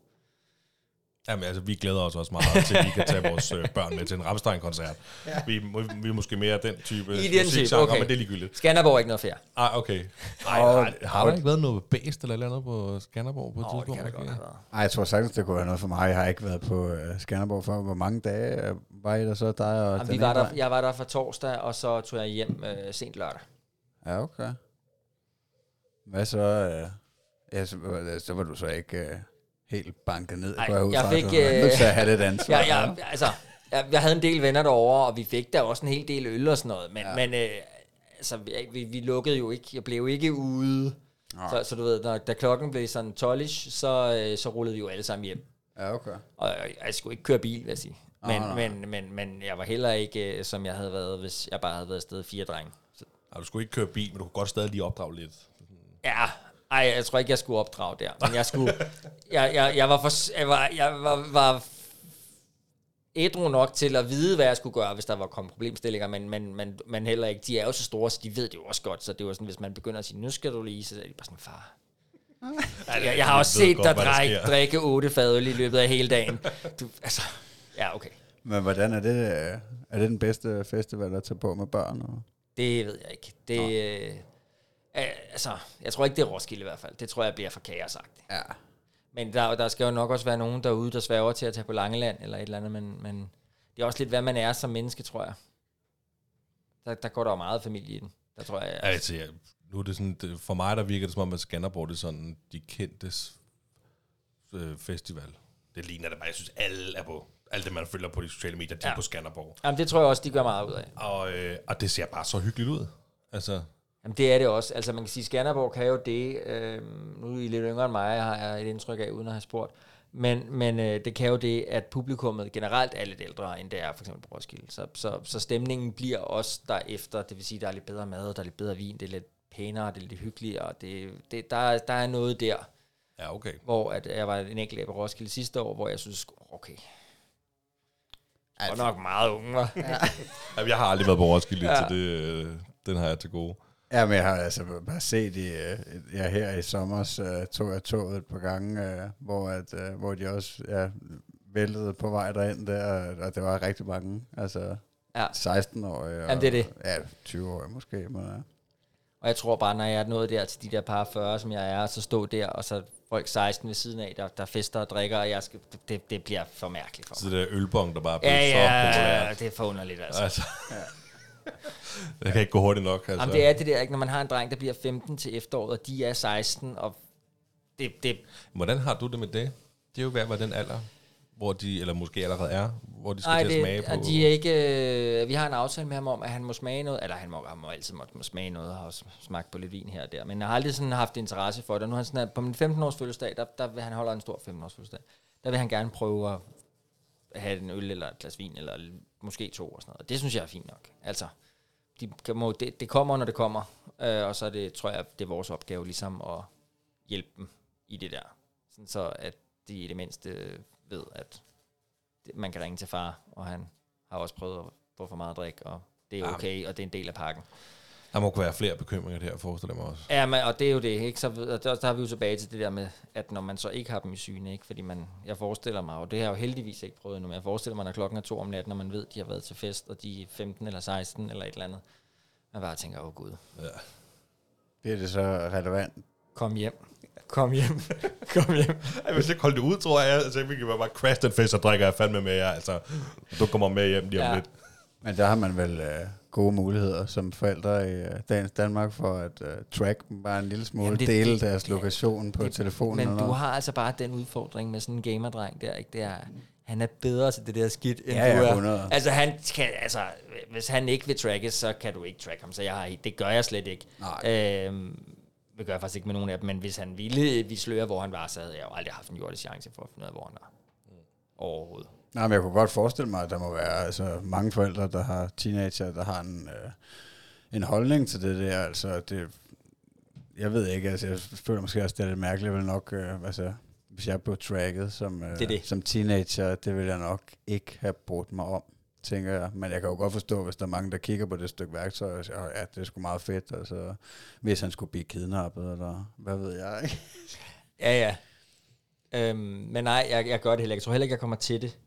Jamen, altså, vi glæder os også meget til, at vi kan tage [laughs] vores øh, børn med til en Rammstein-koncert. Ja. Vi, vi er måske mere den type I den type, musikgenre, okay. men det er ligegyldigt. Skanderborg er ikke noget fair. Ah, okay. Ej, Og- har, har der ikke været noget bæst eller et eller andet på Skanderborg på et det tidspunkt? kan det godt. Ej, jeg tror sagtens, det kunne være noget for mig. Jeg har ikke været på uh, Skanderborg for. Hvor mange dage øh, var I der så? Dig og Jamen, den vi var der, jeg var der for torsdag, og så tog jeg hjem øh, sent lørdag. Ja, okay. Hvad så? Øh, ja, så, øh, så var du så ikke øh, helt banket ned. Ej, jeg fra. fik, øh, nødt til at have lidt ansvar. [laughs] Jeg, jeg, altså, jeg, jeg havde en del venner derovre, og vi fik der også en hel del øl og sådan noget. Men, ja. Ja. men øh, altså, vi, vi, lukkede jo ikke. Jeg blev ikke ude. Så, så du ved, når, da klokken blev sådan 12 så, øh, så rullede vi jo alle sammen hjem. Ja, okay. Og jeg, jeg skulle ikke køre bil, vil jeg sige. Men, Ah, nej. men, men, men jeg var heller ikke, øh, som jeg havde været, hvis jeg bare havde været afsted fire drenge. Så, Ah, du skulle ikke køre bil, men du kunne godt stadig lige opdrage lidt. ja, ej, jeg tror ikke, jeg skulle opdrage der. Men jeg skulle, [laughs] jeg, jeg, jeg var for, jeg var, jeg var, var ædru nok til at vide, hvad jeg skulle gøre, hvis der var kommet problemstillinger, men, men, men, men heller ikke. De er jo så store, så de ved det jo også godt. Så det var sådan, hvis man begynder at sige, nu skal du lige, så er de bare sådan, far. [laughs] Jeg, jeg har også set godt, dig drikke, drikke otte fadøl i løbet af hele dagen. Du, altså, ja, okay. Men hvordan er det? øh, Er det den bedste festival at tage på med børn? Og? Det ved jeg ikke. Det, øh, altså, jeg tror ikke, det er Roskilde i hvert fald. Det tror jeg bliver for kaosagtigt. Ja. Men der, der skal jo nok også være nogen derude, der sværger til at tage på Langeland eller et eller andet, men, men det er også lidt, hvad man er som menneske, tror jeg. Der, der går der jo meget familie i den. Der tror jeg, altså, Altså, ja, nu er det sådan, det, for mig der virker det som om, at Skanderborg det er sådan de kendtes øh, festival. Det ligner det bare. Jeg synes, alle er på. Alt det, man følger på de sociale medier, de ja. Ja. er på Skanderborg. jamen, det tror jeg også, de gør meget ud af. Og, øh, og det ser bare så hyggeligt ud. Altså, Jamen, det er det også. Altså, man kan sige, Skanderborg kan jo det. Øh, nu er I lidt yngre end mig, har jeg et indtryk af, uden at have spurgt. Men, men øh, det kan jo det, at publikummet generelt er lidt ældre, end det er for eksempel på Roskilde. Så, så, så stemningen bliver også derefter. Det vil sige, der er lidt bedre mad, der er lidt bedre vin, det er lidt pænere, det er lidt hyggeligere. Det, det, der, er- der er noget der, ja, okay. hvor at jeg var en enkelt af på Roskilde sidste år, hvor jeg synes, okay, og nok meget unge, var. [laughs] Jamen, jeg har aldrig været på Roskilde, Ja. ja. så det, øh, den har jeg til gode. Ja, men jeg har altså bare set i, øh, ja, her i sommer, uh, tog jeg toget et par gange, uh, hvor, at, uh, hvor de også ja, væltede på vej derind der, og det var rigtig mange, altså Ja. 16-årige og Jamen, det er det. Ja, 20-årige måske, men ja. Og jeg tror bare, når jeg er nået der til de der par 40, som jeg er, så stå der, og så folk 16 ved siden af, der, der fester og drikker, og jeg skal, det, det bliver for mærkeligt for Så mig. det der ølbong, der bare er blevet Ja, så ja, populært. det er for underligt, altså. Altså. Det kan ikke gå hurtigt nok. Altså. Jamen, det er det der, ikke? Når man har en dreng, der bliver 15 til efteråret, og de er 16, og det, det, Hvordan har du det med det? Det er jo hver den alder, hvor de, eller måske allerede er, hvor de skal nej, til at smage det, på. de er ikke, øh, vi har en aftale med ham om, at han må smage noget, eller han må, han må altid må, må smage noget, og har også smagt på lidt vin her og der, men jeg har aldrig sådan haft interesse for det, og nu er han sådan, på min 15-års fødselsdag, der, der vil han holder en stor 15-års fødselsdag, der vil han gerne prøve at have en øl eller et glas vin, eller måske to og sådan noget. Det synes jeg er fint nok. Altså, de kan må, det, det kommer, når det kommer, øh, og så er det, tror jeg, det er vores opgave ligesom at hjælpe dem i det der. Sådan så, at de i det mindste ved, at det, man kan ringe til far, og han har også prøvet at få for meget at drikke, og det er Ah. okay, og det er en del af pakken. Der må kunne være flere bekymringer der, forestiller jeg mig også. Ja, men, og det er jo det, ikke? Så og der, der er vi jo tilbage til det der med, at når man så ikke har dem i syne, ikke? Fordi man, jeg forestiller mig, og det har jeg jo heldigvis ikke prøvet endnu, men jeg forestiller mig, når klokken er to om natten, når man ved, at de har været til fest, og de er 15 eller 16 eller et eller andet, man bare tænker, åh oh, gud, Bliver det så relevant? kom hjem, kom hjem, [laughs] kom hjem. Ej, hvis jeg holder det ud, tror jeg, altså, vi kan bare crash den fest, og drikker jeg fandme med jer. Altså, du kommer med hjem lige om Ja. lidt. Men der har man vel øh, gode muligheder som forældre i øh, dagens Danmark for at øh, track dem bare en lille smule, Jamen, det- dele det- deres lokation på telefonen. Men du har altså bare den udfordring med sådan en gamerdreng der, ikke? Det er, han er bedre til det der skidt, end Ja, du er. 100. Altså, han kan, altså, hvis han ikke vil trackes, så kan du ikke track ham, så jeg har, det gør jeg slet ikke. Nej. Øhm, det gør jeg faktisk ikke med nogen af dem, men hvis han ville vi sløre, hvor han var, så havde jeg jo aldrig haft en jordisk chance for at finde ud af, hvor han var. Overhovedet. Nej, men jeg kunne godt forestille mig, at der må være altså, mange forældre, der har teenager, der har en, øh, en holdning til det der. Altså, det, jeg ved ikke, altså, jeg føler måske også, det er lidt mærkeligt, vil nok, øh, altså, hvis jeg blev tracket som, øh, Det det. som teenager, det vil jeg nok ikke have brugt mig om, tænker jeg. Men jeg kan jo godt forstå, hvis der er mange, der kigger på det stykke værktøj, og siger, "Åh, ja, det er sgu meget fedt, altså, hvis han skulle blive kidnappet, eller hvad ved jeg, ikke? Ja, ja. Øhm, men nej, jeg, jeg gør det heller ikke. Jeg tror heller ikke, jeg kommer til det.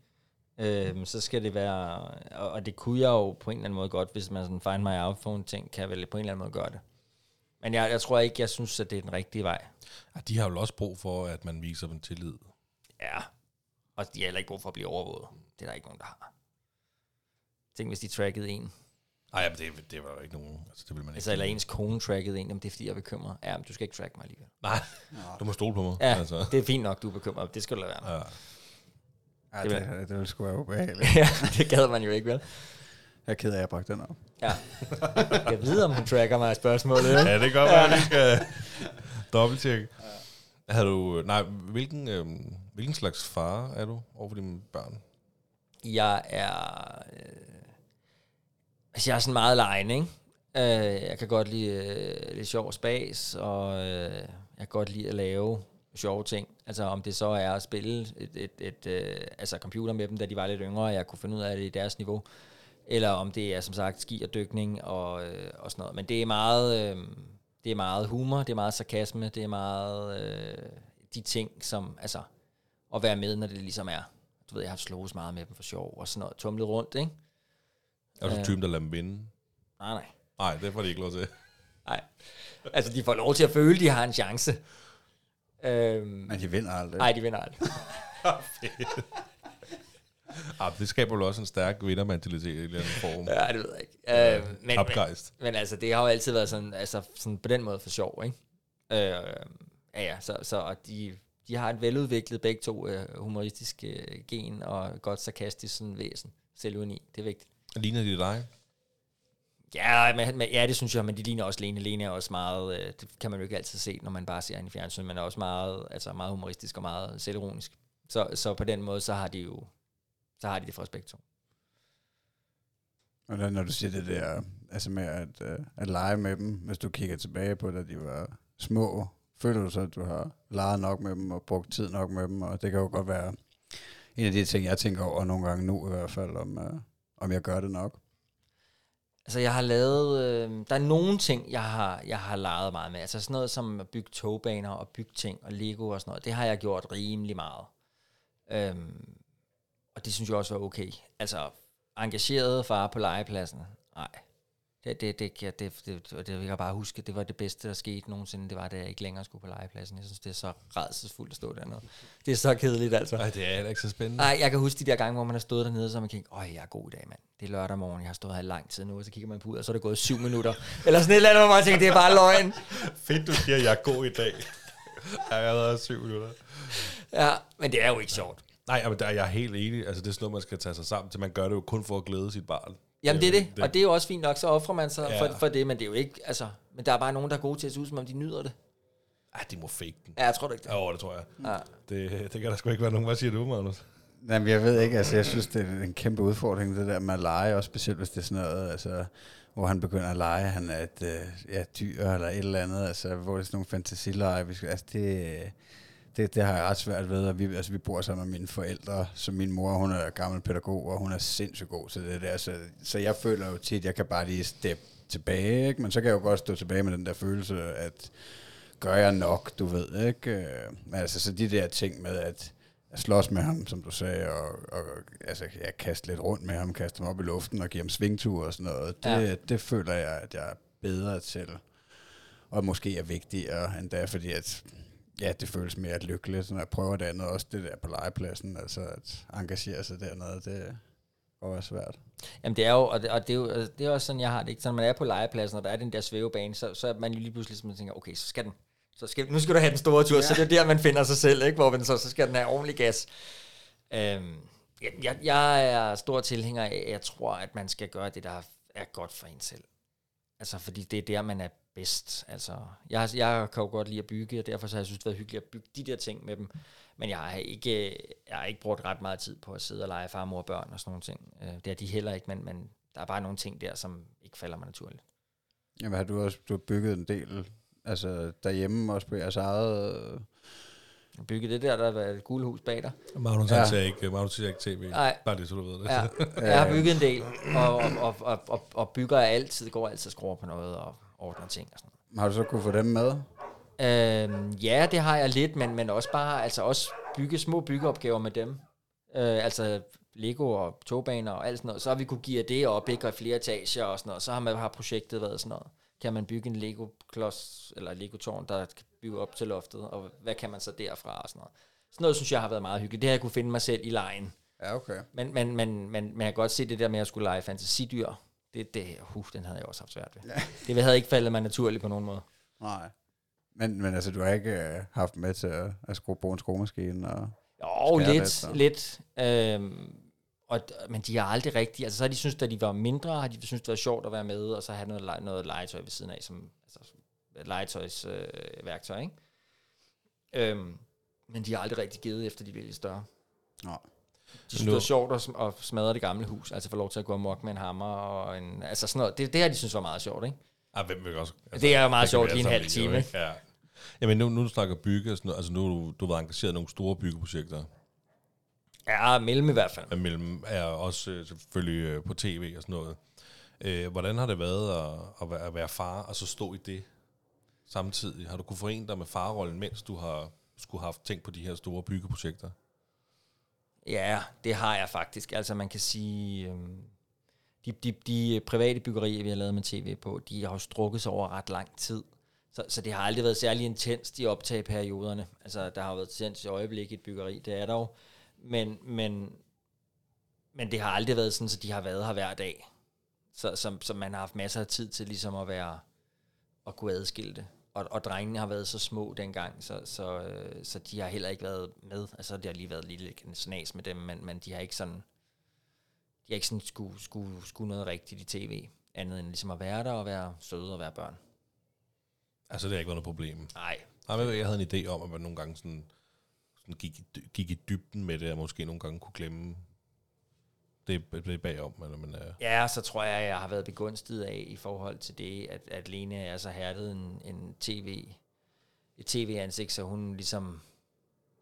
Øhm, så skal det være... Og, og det kunne jeg jo på en eller anden måde godt, hvis man sådan find my iPhone ting, kan jeg vel på en eller anden måde gøre det. Men jeg, jeg tror ikke, jeg synes, at det er den rigtige vej. Ja, de har jo også brug for, at man viser dem tillid. Ja. Og de har heller ikke brug for at blive overvåget. Det er der ikke nogen, der har. Tænk, hvis de trackede en. Nej, men det, det var jo ikke nogen... Altså, det vil man ikke. Altså, eller ens kone trackede en. Jamen, det er fordi, jeg er bekymret. Ja, men du skal ikke track mig alligevel. Nej, du må stole på mig. Ja, Altså. det er fint nok, du er bekymret. Det skal du lade være. Ja. Ja, Det det, det, ville sgu være ubehageligt. [laughs] ja, det gad man jo ikke, vel? Jeg er ked af, at jeg bragte den op. Ja. Jeg ved, om hun tracker mig i spørgsmålet. Ja. Ja, det kan godt være, at vi skal dobbelttjekke. Har du, nej, hvilken, øhm, hvilken slags far er du over for dine børn? Jeg er... Øh, altså, jeg er sådan meget lejende, ikke? Øh, jeg kan godt lide øh, lidt sjov spas, og øh, jeg kan godt lide at lave sjove ting. Altså om det så er at spille et, et, et, øh, altså computer med dem, da de var lidt yngre, og jeg kunne finde ud af det i deres niveau. Eller om det er som sagt ski og dykning og, øh, og sådan noget. Men det er meget, øh, det er meget humor, det er meget sarkasme, det er meget øh, de ting, som, altså at være med, når det ligesom er. Du ved, jeg har slået meget med dem for sjov og sådan noget. Tumlet rundt, ikke? Er du Ja. typen, der lader dem vinde? Nej, nej. Nej, det får de ikke lov til. Nej. Altså, de får lov til at føle, de har en chance. Øhm, Men de vinder aldrig. nej, de vinder aldrig. [laughs] Ah, det skaber jo også en stærk vindermentalitet i en eller anden form. Ja, det ved jeg ikke. Øhm, men, men, Kapgejst. men altså, det har jo altid været sådan, altså, sådan på den måde for sjov, ikke? Øh, ja, ja, så, så og de, de har et veludviklet begge to øh, humoristisk øh, gen og godt sarkastisk sådan væsen. Selvuni, det er vigtigt. Ligner de dig? Ja, men, men, ja, det synes jeg, men de ligner også Lene. Lene er også meget, øh, det kan man jo ikke altid se, når man bare ser hende i fjernsyn, men er også meget, altså meget humoristisk og meget selvironisk. Så, så på den måde, så har de jo, så har de det for os begge to. Og når du siger det der, altså med at, øh, at lege med dem, hvis du kigger tilbage på, da de var små, føler du så, at du har leget nok med dem og brugt tid nok med dem, og det kan jo godt være en af de ting, jeg tænker over nogle gange nu i hvert fald, om, øh, om jeg gør det nok. Altså, jeg har lavet, øh, der er nogle ting, jeg har, jeg har leget meget med. Altså sådan noget som at bygge togbaner og bygge ting og Lego og sådan noget. Det har jeg gjort rimelig meget. Øhm, og det synes jeg også var okay. Altså, engageret far på legepladsen. Nej. Det, det, det, det, det, det, det, det jeg bare huske, det var det bedste, der skete nogensinde. Det var, da jeg ikke længere skulle på legepladsen. Jeg synes, det er så rædselsfuldt at stå dernede. Det er så kedeligt, altså. Nej, det er heller ikke så spændende. Nej, jeg kan huske de der gange, hvor man har stået dernede, så man tænker, øj, jeg er god i dag, mand. Det er lørdag morgen, jeg har stået her lang tid nu, og så kigger man på ud, og så er det gået syv minutter. Eller sådan et eller andet, hvor man tænker, det er bare løgn. Fedt, du siger, jeg er god i dag. Jeg har været syv minutter. Ja, men det er jo ikke sjovt. Nej, men der er jeg helt enig. Altså, det er sådan noget, man skal tage sig sammen til. Man gør det jo kun for at glæde sit barn. Jamen det er det, og det er jo også fint nok, så offrer man sig Ja. for, for det, men det er jo ikke, altså, men der er bare nogen, der er gode til at se ud, som om de nyder det. Ej, de må fake den. Ja, jeg tror du ikke det. Ja, det tror jeg. Ja. Det, det kan der sgu ikke være nogen. Hvad siger du, Magnus? Jamen, jeg ved ikke, altså jeg synes, det er en kæmpe udfordring, det der med at lege, også specielt hvis det er sådan noget, altså, hvor han begynder at lege, han er et øh, ja, dyr eller et eller andet, altså, hvor det er sådan nogle fantasilleje, vi skal, altså det, det, det har jeg ret svært ved, og vi, altså, vi bor sammen med mine forældre, så min mor, hun er gammel pædagog, og hun er sindssygt god til det der, så, så jeg føler jo tit, at jeg kan bare lige steppe tilbage, ikke? men så kan jeg jo godt stå tilbage med den der følelse, at gør jeg nok, du ved, ikke? Øh, Men altså, så de der ting med, at jeg slås med ham, som du sagde, og, og altså, jeg kaster lidt rundt med ham, kaster ham op i luften og giver ham svingtur og sådan noget. Det, Ja. det føler jeg, at jeg er bedre til, og måske er vigtigere end det, fordi at, ja, det føles mere lykkeligt, når jeg prøver det andet, også det der på legepladsen, altså at engagere sig dernede, det er også svært. Jamen det er jo, og det, og det, er jo, altså, det er også sådan, jeg har det ikke. Så når man er på legepladsen, og der er den der svævebane, så, så er man jo lige pludselig sådan, tænker, okay, så skal den, så skal, nu skal du have den store tur, ja. så det er der, man finder sig selv, ikke? hvor man så, så skal den have ordentlig gas. Øhm, jeg, jeg, jeg er stor tilhænger af, jeg tror, at man skal gøre det, der er godt for en selv. Altså, fordi det er der, man er bedst. Altså, jeg, jeg kan jo godt lide at bygge, og derfor så har jeg synes, det været hyggeligt at bygge de der ting med dem. Men jeg har ikke, jeg har ikke brugt ret meget tid på at sidde og lege far, mor og børn og sådan nogle ting. Øh, Det er de heller ikke, men, men der er bare nogle ting der, som ikke falder mig naturligt. Jamen har du også du har bygget en del, altså derhjemme også på jeres eget... øh, Jeg byggede det der, der var et gule hus bag dig. Magnus, Ja. ser ikke, Magnus ser ikke tv. Nej. Bare det, så du ved det. Ja, [laughs] jeg har bygget en del, og, og, og, og, og, og bygger altid, går altid og skruer på noget og ordner ting og sådan noget. Har du så kunne få dem med? Øhm, ja, det har jeg lidt, men, men også bare, altså også bygge små byggeopgaver med dem. Øh, altså Lego og togbaner og alt sådan noget. Så har vi kunne give det op, ikke? Og flere etager og sådan noget. Så har, man, har projektet været sådan noget. Kan man bygge en Lego-klods, eller Lego-tårn, der kan bygge op til loftet, og hvad kan man så derfra og sådan noget. Sådan noget synes jeg har været meget hyggeligt. Det har jeg kunne finde mig selv i lejen. Ja, okay. Men, men, men, men, jeg kan godt se det der med at skulle lege fantasidyr. Det, det, uh, den havde jeg også haft svært ved. Ja. [laughs] Det havde ikke faldet mig naturligt på nogen måde. Nej. Men, men altså, du har ikke øh, haft med til at, at skrue på en skruemaskine? Og... Jo, lidt, lidt, så. lidt. Øhm, og, men de har aldrig rigtig, altså så har de synes, da de var mindre, har de synes det var sjovt at være med, og så have noget, noget legetøj ved siden af, som altså, legetøjsværktøj, øh, værktøj, ikke? Øhm, men de har aldrig rigtig givet, efter de blev lidt større. Nå. De synes, det var sjovt at, at smadre det gamle hus, altså få lov til at gå amok med en hammer og en, altså sådan noget. Det, det her, de synes var meget sjovt, ikke? Ah, hvem vil også, Det er jo meget sjovt i en halv time, Ja. Jamen, nu, nu du snakker bygge, sådan noget, altså nu du, du været engageret i nogle store byggeprojekter. Ja, mellem i hvert fald. Mellem er også øh, selvfølgelig øh, på tv og sådan noget. Øh, hvordan har det været at, at, være, at være far, og så stå i det samtidig? Har du kunne forene dig med farrollen, mens du har skulle have haft tænkt på de her store byggeprojekter? Ja, det har jeg faktisk. Altså man kan sige, øh, de, de, de private byggerier, vi har lavet med tv på, de har jo strukket sig over ret lang tid. Så, så det har aldrig været særlig intenst i optageperioderne. Altså der har været intens i øjeblik i et byggeri, det er der jo. Men, men, men det har aldrig været sådan, så de har været her hver dag. Så, så, så man har haft masser af tid til ligesom at være, at kunne adskille det. Og, og drengene har været så små dengang, så, så, øh, så de har heller ikke været med. Altså, det har lige været lidt snas med dem, men, men de har ikke sådan, de har ikke sådan skulle, skulle, skulle noget rigtigt i tv, andet end ligesom at være der og være søde og være børn. Altså, det har ikke været noget problem. Nej, Nej, men jeg havde en idé om, at man nogle gange sådan, sådan gik, gik i dybden med det, og måske nogle gange kunne glemme det, det bagom. Eller, men, uh, Ja, så tror jeg, at jeg har været begunstiget af i forhold til det, at, at Lene er så hærdet en, en tv, et tv-ansigt, så hun ligesom,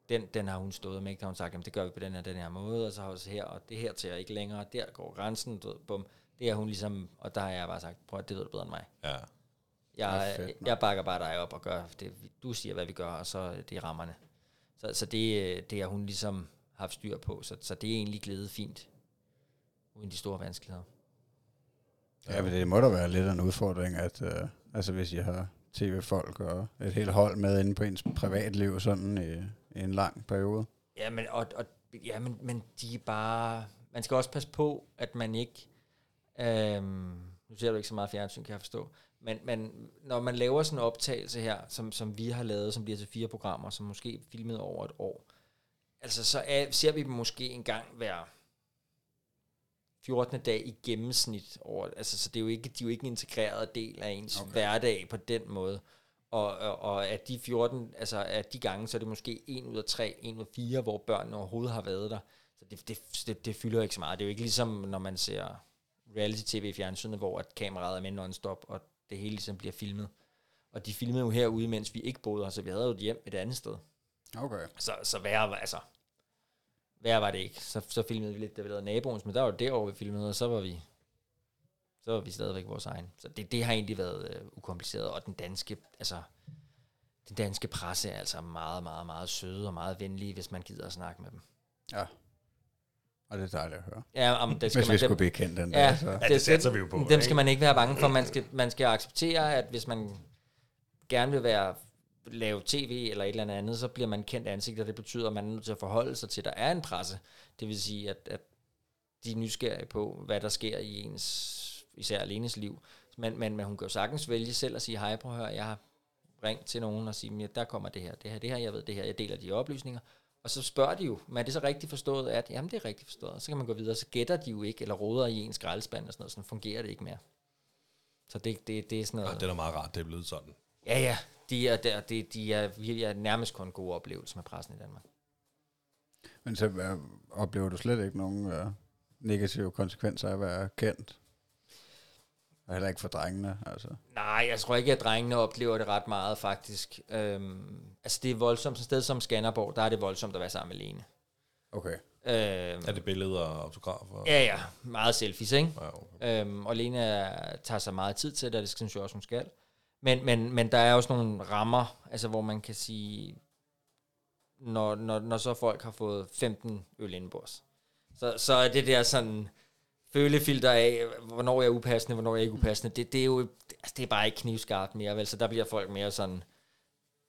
den, den har hun stået med, ikke? har hun sagt, jamen det gør vi på den her, den her måde, og så har hun så her, og det her til jeg ikke længere, der går grænsen, du bum. Det er hun ligesom, og der har jeg bare sagt, prøv at det ved du bedre end mig. ja. Jeg, Ja, fedt, jeg bakker bare dig op og gør det, du siger, hvad vi gør, og så er det rammerne. Så, så det, det har hun ligesom haft styr på, så, så det er egentlig glædet fint, uden de store vanskeligheder. Ja, men det må da være lidt af en udfordring, at øh, altså hvis I har tv-folk og et helt hold med inde på ens privatliv sådan i, i en lang periode. Ja, men, og, og, ja, men, men de er bare... Man skal også passe på, at man ikke... Øhm, nu ser du ikke så meget fjernsyn, kan jeg forstå. Men, men når man laver sådan en optagelse her, som, som vi har lavet, som bliver til fire programmer, som måske er filmet over et år, altså så er, ser vi dem måske en gang hver 14. dag i gennemsnit. Over, altså, så det er jo ikke, de er jo ikke en integreret del af ens okay. hverdag på den måde. Og, og, og at de 14, altså at de gange, så er det måske en ud af tre, en ud af fire, hvor børnene overhovedet har været der. Så det, det, det, det fylder ikke så meget. Det er jo ikke ligesom, når man ser reality-tv i fjernsynet, hvor at kameraet er med non-stop, og det hele ligesom bliver filmet. Og de filmede jo herude, mens vi ikke boede her, så vi havde jo et hjem et andet sted. Okay. Så, så værre, altså, værre var det ikke. Så, så filmede vi lidt, da vi lavede naboens, men der var det derovre, vi filmede, og så var vi, så var vi stadigvæk vores egen. Så det, det har egentlig været øh, ukompliceret, og den danske, altså, den danske presse er altså meget, meget, meget søde og meget venlige, hvis man gider at snakke med dem. Ja. Og det er dejligt at høre. Ja, om det skal Hvis man, vi skulle dem, blive kendt den ja, dag, så... det satser vi jo på, Dem ikke? skal man ikke være bange for. Man skal, man skal acceptere, at hvis man gerne vil være lave tv eller et eller andet, så bliver man kendt ansigt, og det betyder, at man er nødt til at forholde sig til, at der er en presse. Det vil sige, at, at de er nysgerrige på, hvad der sker i ens, især alenes liv. Men, men, men hun kan jo sagtens vælge selv at sige, hej, prøv at høre, jeg har ringt til nogen og sige, ja, der kommer det her, det her, det her, jeg ved det her, jeg deler de oplysninger. Og så spørger de jo, men er det så rigtigt forstået, at jamen det er rigtigt forstået, og så kan man gå videre, så gætter de jo ikke, eller råder i en skraldespand og sådan noget, sådan fungerer det ikke mere. Så det, det, det er sådan noget... Ah, det er da meget rart, det er blevet sådan. Ja, ja. De er, der, de, de er, vi er nærmest kun gode oplevelser med pressen i Danmark. Men så øh, oplever du slet ikke nogen øh, negative konsekvenser af at være kendt? Og heller ikke for drengene, altså. Nej, jeg tror ikke, at drengene oplever det ret meget, faktisk. Øhm, altså, det er voldsomt. Sådan et sted som Skanderborg, der er det voldsomt at være sammen med Lene. Okay. Øhm, Er det billeder og autografer? ja, ja. Meget selfies, ikke? Ja, okay. Øhm, og Lene er- tager sig meget tid til det, og det synes jeg også, hun skal. Men, men, men der er også nogle rammer, altså hvor man kan sige, når, når, når så folk har fået 15 øl indenbords. Så, så er det der sådan følefilter af, hvornår jeg er upassende, hvornår jeg er ikke upassende, det, det er jo altså, det er bare ikke knivskarpt mere, vel? Så der bliver folk mere sådan,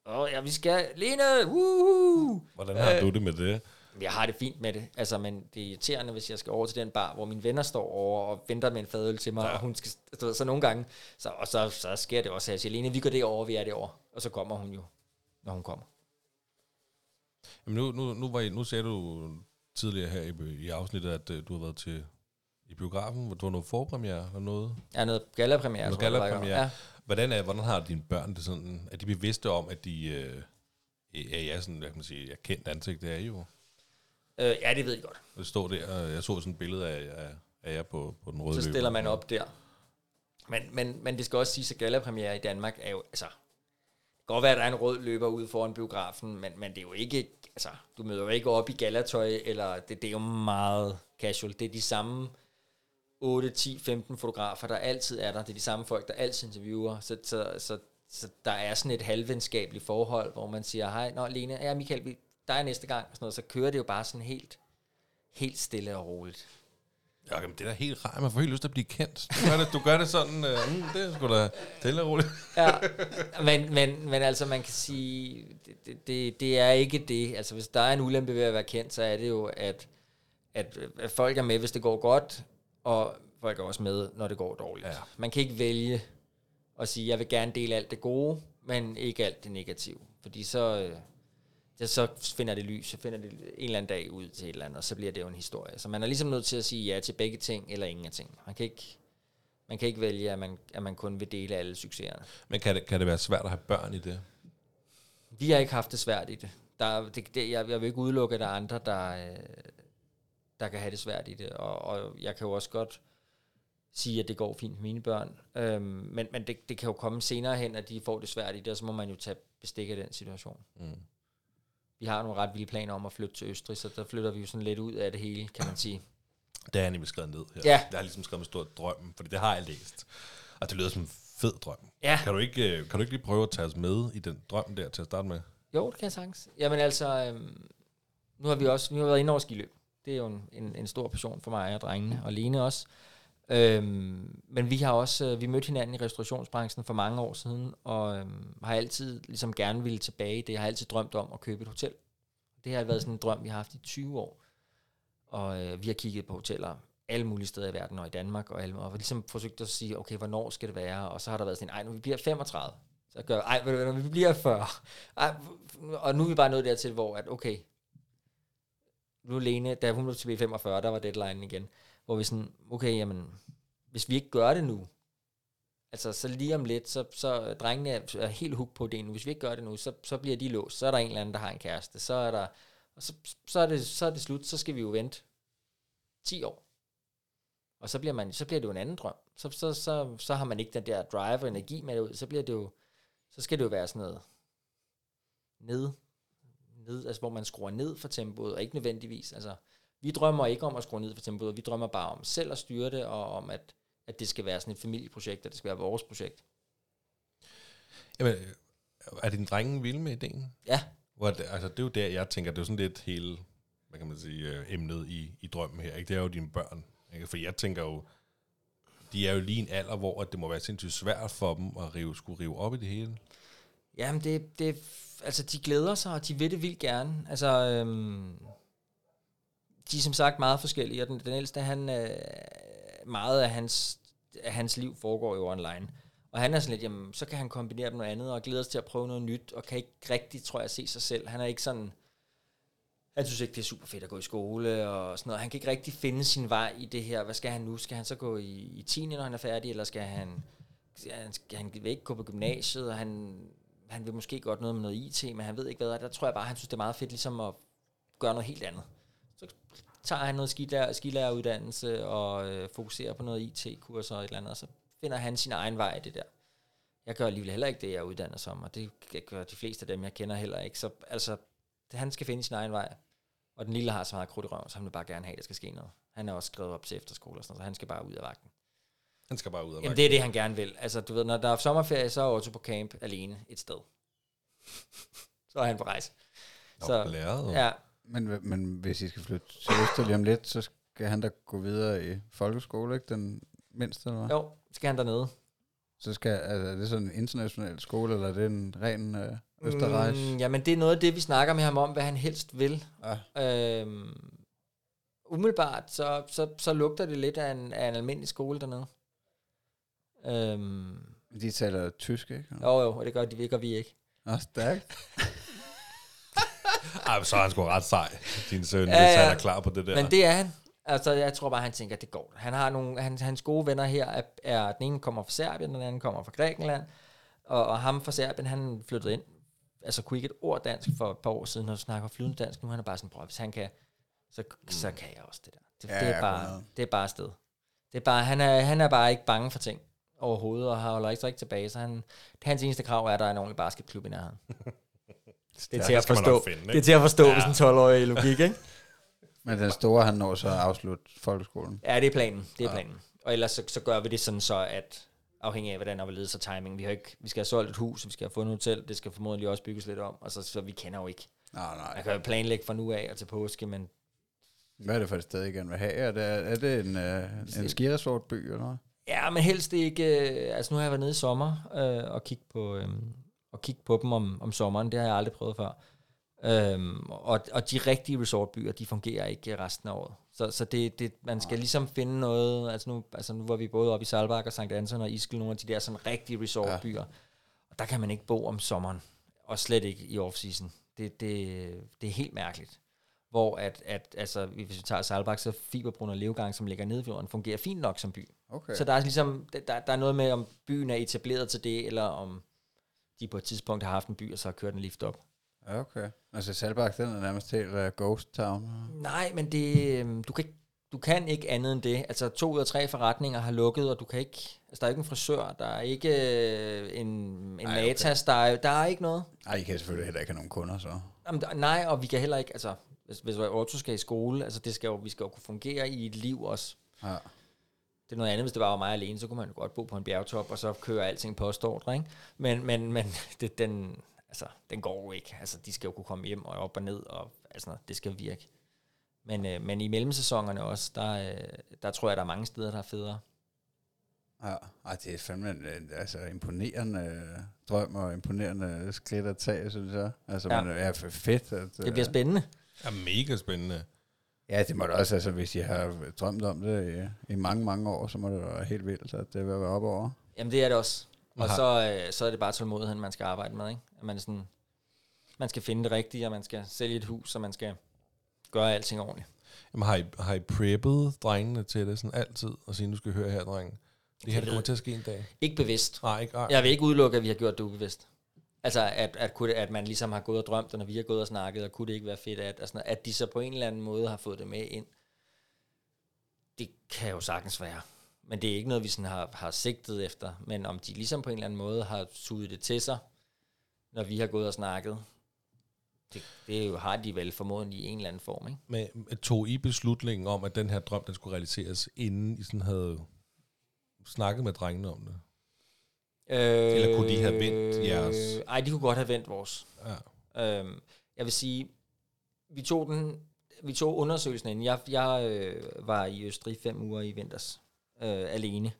åh ja, vi skal, Lene, woohoo! Hvordan har Øh, du det med det? Jeg har det fint med det, altså, men det er irriterende, hvis jeg skal over til den bar, hvor mine venner står over og venter med en fadøl til mig, ja. og hun skal, du ved, så nogle gange, så, og så, så sker det også, at jeg siger, Lene, vi går derover, vi er derovre, og så kommer hun jo, når hun kommer. Jamen nu, nu, nu, var I, nu sagde du tidligere her i, i afsnittet, at uh, du har været til i biografen, hvor du var noget forpremiere og noget. Ja, noget gallapremiere. Noget jeg, det gallapremiere. Ja. Hvordan, er, hvordan har dine børn det sådan? Er de bevidste om, at de øh, er ja, sådan, hvad kan man sige, er kendt ansigt, det er I jo. Øh, ja, det ved jeg godt. Det står der, jeg så sådan et billede af, af, af jer på, på den røde Så løber. stiller man op der. Men, men, men det skal også sige, at gallapremiere i Danmark er jo, altså, det kan godt være, at der er en rød løber ude foran biografen, men, men det er jo ikke, altså, du møder jo ikke op i gallatøj, eller det, det er jo meget casual. Det er de samme 8, 10, 15 fotografer, der altid er der. Det er de samme folk, der altid interviewer. Så, så, så, så der er sådan et halvvenskabeligt forhold, hvor man siger, hej, nå Lene, ja Michael, vi, der er næste gang, og sådan noget. Så kører det jo bare sådan helt, helt stille og roligt. Ja, jamen, det er da helt rart. Man får helt lyst til at blive kendt. Du gør det, du gør det sådan, øh, mm, det er sgu da stille og roligt. ja, men, men, men altså man kan sige, det, det- det, er ikke det. Altså hvis der er en ulempe ved at være kendt, så er det jo, at, at, at folk er med, hvis det går godt, og folk er også med, når det går dårligt. Ja. Man kan ikke vælge at sige, jeg vil gerne dele alt det gode, men ikke alt det negative. Fordi så, ja, så finder det lys, så finder det en eller anden dag ud til et eller andet, og så bliver det jo en historie. Så man er ligesom nødt til at sige ja til begge ting, eller ingen af ting. Man kan ikke, man kan ikke vælge, at man, at man kun vil dele alle succeserne. Men kan det, kan det være svært at have børn i det? Vi har ikke haft det svært i det. Der, er- det, det jeg, jeg vil ikke udelukke, at der er andre, der, øh, der kan have det svært i det. Og, og jeg kan jo også godt sige, at det går fint med mine børn. Øhm, men men det, det kan jo komme senere hen, at de får det svært i det, og så må man jo tage bestik af den situation. Mm. Vi har nogle ret vilde planer om at flytte til Østrig, så der flytter vi jo sådan lidt ud af det hele, kan man sige. Det har jeg nemlig skrevet ned her. Ja. Det har jeg ligesom skrevet med stor drøm, fordi det har jeg læst. Og det lyder som en fed drøm. Ja. Kan du ikke, øh, kan du ikke lige prøve at tage os med i den drøm der til at starte med? Jo, det kan jeg sagtens. Jamen altså, øhm, nu har vi også nu har vi været inde over skiløb. Det er jo en, en, en stor passion for mig og drengene, og Lene også. Øhm, men vi har også, øh, vi mødte hinanden i restaurationsbranchen for mange år siden, og øhm, har altid ligesom gerne ville tilbage det. Jeg har altid drømt om at købe et hotel. Det har været sådan en drøm, vi har haft i 20 år. Og øh, vi har kigget på hoteller alle mulige steder i verden og i Danmark, og, alle, og vi ligesom forsøgt at sige, okay, hvornår skal det være? Og så har der været sådan, ej, nu vi bliver 35. Så gør, ej, ved du når vi bliver 40. Ej, og nu er vi bare nået dertil, hvor at, okay, nu Lene, da hun var til 45, der var deadline igen, hvor vi sådan, okay, jamen, hvis vi ikke gør det nu, altså så lige om lidt, så, så drengene er, er helt hooked på det nu, hvis vi ikke gør det nu, så, så bliver de låst, så er der en eller anden, der har en kæreste, så er der, og så, så, er det, så er det slut, så skal vi jo vente 10 år. Og så bliver, man, så bliver det jo en anden drøm. Så, så, så, så har man ikke den der drive og energi med det ud. Så bliver det jo, så skal det jo være sådan noget ned, ned, altså hvor man skruer ned for tempoet, og ikke nødvendigvis, altså vi drømmer ikke om at skrue ned for tempoet, vi drømmer bare om selv at styre det, og om at, at det skal være sådan et familieprojekt, at det skal være vores projekt. Jamen, øh, er dine drenge vilde med ideen? Ja, Hvor det, altså, det er jo der, jeg tænker, det er jo sådan lidt hele, hvad kan man sige, øh, emnet i, i drømmen her. Ikke? Det er jo dine børn. Ikke? For jeg tænker jo, de er jo lige en alder, hvor det må være sindssygt svært for dem at rive, skulle rive op i det hele. Jamen, det, det, altså, de glæder sig, og de vil det vildt gerne. Altså, øhm, de er som sagt meget forskellige, og den, den ældste, han, øh, meget af hans, af hans liv foregår jo online. Og han er sådan lidt, jamen, så kan han kombinere det med noget andet, og glæder sig til at prøve noget nyt, og kan ikke rigtig, tror jeg, se sig selv. Han er ikke sådan, han synes ikke, det er super fedt at gå i skole og sådan noget. Han kan ikke rigtig finde sin vej i det her. Hvad skal han nu? Skal han så gå i, i 10. når han er færdig, eller skal han, han, skal, han vil ikke gå på gymnasiet, og han, han vil måske godt noget med noget IT, men han ved ikke hvad. Der tror jeg bare, han synes, det er meget fedt ligesom at gøre noget helt andet. Så tager han noget skilærer, skilæreruddannelse og øh, fokuserer på noget IT-kurser og et eller andet, og så finder han sin egen vej i det der. Jeg gør alligevel heller ikke det, jeg er uddannet som, og det gør de fleste af dem, jeg kender heller ikke. Så altså, han skal finde sin egen vej. Og den lille har så meget krudt i røven, så han vil bare gerne have, at der skal ske noget. Han er også skrevet op til efterskole og sådan noget, så han skal bare ud af vagten. Han skal bare ud af Jamen det er det, han gerne vil. Altså du ved, når der er sommerferie, så er Otto på camp alene et sted. [laughs] så er han på rejse. Så, læret. ja, Men, men hvis I skal flytte til Øster lige om lidt, så skal han da gå videre i folkeskole, ikke? Den mindste, eller hvad? jo, skal han dernede. Så skal, altså, er det sådan en international skole, eller er det en ren øh, Østerrejs? Mm, jamen, det er noget af det, vi snakker med ham om, hvad han helst vil. Ja. Øhm, umiddelbart, så, så, så lugter det lidt af en, af en almindelig skole dernede. Øhm, De taler tysk, ikke? jo, jo, og det gør, de, det gør vi ikke. Nå, stærkt. [laughs] [laughs] Ej, så er han sgu ret sej, din søn, Ja, ja, hvis ja. han er klar på det der. Men det er han. Altså, jeg tror bare, han tænker, at det går. Han har nogle, han, hans gode venner her, er, er, den ene kommer fra Serbien, den anden kommer fra Grækenland, og, og ham fra Serbien, han flyttede ind, altså kunne ikke et ord dansk for et par år siden, og snakker flydende dansk, nu han er bare sådan, bror, hvis han kan, så, så kan jeg også det der. Det, Ja, det, er, bare, 100. det er bare sted. Det er bare, han, er, han er bare ikke bange for ting overhovedet, og har holder ikke rigtig tilbage, så han, hans eneste krav er, at der er en ordentlig basketklub i nærheden. [laughs] Det er til at forstå. finde, ikke? det er til at forstå, Ja. hvis en 12-årig logik, ikke? [laughs] Men den store, han når så at afslutte folkeskolen. Ja, det er planen. Det er planen. Og ellers så, så gør vi det sådan så, at afhængig af, hvordan der ledes og timing. Vi, har ikke, vi skal have solgt et hus, vi skal have fundet et hotel, det skal formodentlig også bygges lidt om, og så, så vi kender jo ikke. Nej, nej. Man kan jo planlægge fra nu af og til påske, men Hvad er det for et sted, I gerne vil have? Er det, er det en, øh, en skiresortby, eller hvad? ja, men helst ikke... øh, Altså nu har jeg været nede i sommer øh, og kigge på, øh, og kigge på dem om, om sommeren. Det har jeg aldrig prøvet før. Øhm, og, og de rigtige resortbyer, de fungerer ikke resten af året. Så, så det, det, man skal ligesom finde noget, altså nu, altså nu var vi både oppe i Salbak og St. Anton og Ischel, nogle af de der sådan rigtige resortbyer, og der kan man ikke bo om sommeren, og slet ikke i off-season. Det, det, det er helt mærkeligt. Hvor at, at altså, hvis vi tager Salbak, så Fiberbrunn og Levegang, som ligger nede i fjorden, fungerer fint nok som by. Okay. Så der er ligesom, der, der er noget med, om byen er etableret til det, eller om de på et tidspunkt har haft en by, og så har kørt en lift op. Okay. Altså Salbak, den er nærmest helt uh, ghost town. Nej, men det, øhm, du, kan ikke, du kan ikke andet end det. Altså to ud af tre forretninger har lukket, og du kan ikke... Altså der er ikke en frisør, der er ikke øh, en, en Ej, okay. matas, der er, der er ikke noget. Nej, I kan selvfølgelig heller ikke have nogen kunder, så. Jamen, der, nej, og vi kan heller ikke... Altså, hvis, hvis Otto skal i skole, altså det skal jo, vi skal jo kunne fungere i et liv også. Ja. Det er noget andet, hvis det bare var mig alene, så kunne man jo godt bo på en bjergtop, og så køre alting på postordre, ikke? Men, men, men [laughs] det, den, altså, den går jo ikke. Altså, de skal jo kunne komme hjem og op og ned, og altså, det skal virke. Men, øh, men i mellemsæsonerne også, der, øh, der tror jeg, der er mange steder, der er federe. Ja, Ej, det er fandme en, altså, imponerende øh, drøm og imponerende skridt at tage, synes jeg. Altså, Ja. ja. man er for fedt. At, Det bliver spændende. er mega spændende. Ja, det må det også, altså hvis I har drømt om det i, i mange, mange år, så må det være helt vildt, at det vil være op over. Jamen, det er det også. Og Aha. så, øh, så er det bare tålmodigheden, man skal arbejde med, ikke? At man, sådan, man skal finde det rigtige, og man skal sælge et hus, og man skal gøre alting ordentligt. Jamen, har I, har I preppet drengene til det sådan altid, og sige, nu skal I høre her, drenge? Det her, det kommer til at ske en dag. Ikke bevidst. Nej, ikke? Ej. Jeg vil ikke udelukke, at vi har gjort det ubevidst. Altså, at, at, kunne at man ligesom har gået og drømt, og når vi har gået og snakket, og kunne det ikke være fedt, at, altså, at de så på en eller anden måde har fået det med ind. Det kan jo sagtens være. Men det er ikke noget, vi sådan har, har sigtet efter. Men om de ligesom på en eller anden måde har suget det til sig, når vi har gået og snakket, det, det er jo, har de vel formodentlig i en eller anden form, ikke? Men tog I beslutningen om, at den her drøm, den skulle realiseres, inden I sådan havde snakket med drengene om det? Øh, Eller kunne de have vendt jeres? Nej, de kunne godt have vendt vores. Ja. Øhm, jeg vil sige, vi tog den, vi tog undersøgelsen ind. Jeg, jeg øh, var i Østrig fem uger i vinters øh, alene.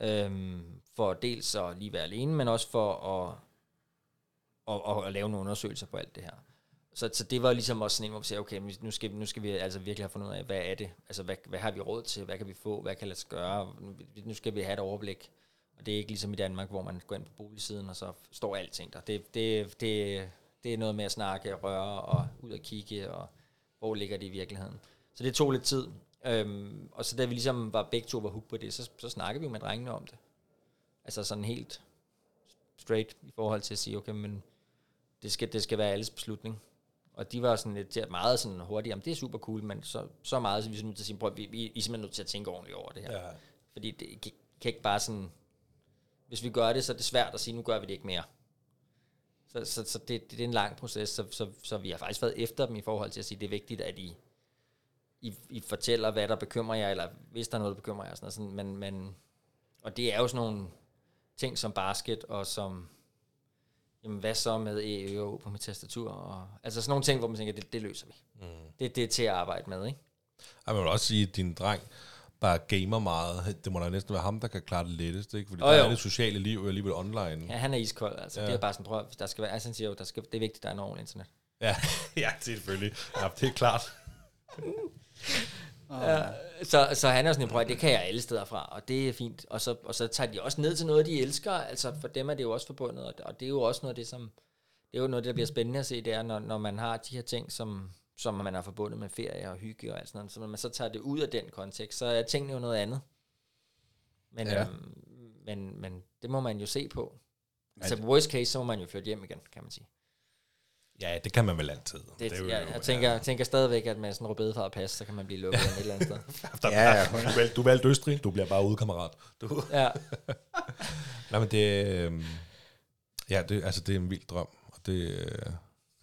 Øhm, for dels at lige være alene, men også for at, at, at, at lave nogle undersøgelser på alt det her. Så, så det var ligesom også sådan en, hvor vi siger, okay, nu skal, vi- nu skal vi altså virkelig have fundet ud af, hvad er det? Altså, hvad, hvad har vi råd til? Hvad kan vi få? Hvad kan lade sig gøre? Nu- Nu skal vi have et overblik. Og det er ikke ligesom i Danmark, hvor man går ind på boligsiden, og så står alting der. Det, det, det, det er noget med at snakke, røre og ud og kigge, og hvor ligger det i virkeligheden. Så det tog lidt tid. Øhm, og så da vi ligesom var begge to var hooked på det, så, så snakkede vi med drengene om det. Altså sådan helt straight i forhold til at sige, okay, men det skal, det skal være alles beslutning. Og de var sådan lidt til at meget sådan hurtigt, jamen det er super cool, men så, så meget, så vi er nødt til at sige, prøv, vi, vi, I er simpelthen nødt til at tænke ordentligt over det her. Ja. Fordi det kan, kan ikke bare sådan... Hvis vi gør det, så er det svært at sige, nu gør vi det ikke mere. Så, så, så det, det, er en lang proces, så, så, så vi har faktisk været efter dem i forhold til at sige, det er vigtigt, at I, I, I fortæller, hvad der bekymrer jer, eller hvis der er noget, der bekymrer jer. Sådan, sådan, men, men, og det er jo sådan nogle ting som basket, og som jamen hvad så med E, Ø og O på mit tastatur? Og, altså sådan nogle ting, hvor man tænker, det, det løser vi. Mm. Det, det er til at arbejde med, ikke? Jeg vil også sige, at din dreng bare gamer meget. Det må da næsten være ham, der kan klare det lettest, ikke? Fordi oh, der jo. er det sociale liv alligevel online. Ja, han er iskold, altså. Ja. Det er bare sådan, prøv, der skal være, altså han siger jo, der skal, det er vigtigt, der er en ordentlig internet. Ja, [laughs] ja selvfølgelig. Ja, det er klart. [laughs] Ja, så, så han er sådan en prøv, det kan jeg alle steder fra, og det er fint. Og så, og så tager de også ned til noget, de elsker. Altså for dem er det jo også forbundet, og, og det er jo også noget af det, som det er jo noget, der bliver spændende at se, det er, når, når man har de her ting, som, som man har forbundet med ferie og hygge og alt sådan noget, så når man så tager det ud af den kontekst, så er tingene jo noget andet. Men, Ja. ja. øhm, men, men det må man jo se på. Altså det- worst case, så må man jo flytte hjem igen, kan man sige. Ja, det kan man vel altid. Det, er jo- jeg, jeg, tænker, jeg tænker stadigvæk, at med sådan en rødbedefarvet pas, så kan man blive lukket et eller andet sted. [laughs] Der, Ja, ja, du, valgte, du valgte Østrig, du bliver bare udekammerat. Du. Ja. [laughs] Nej, men det, øh, ja, det, altså, det er en vild drøm, og det,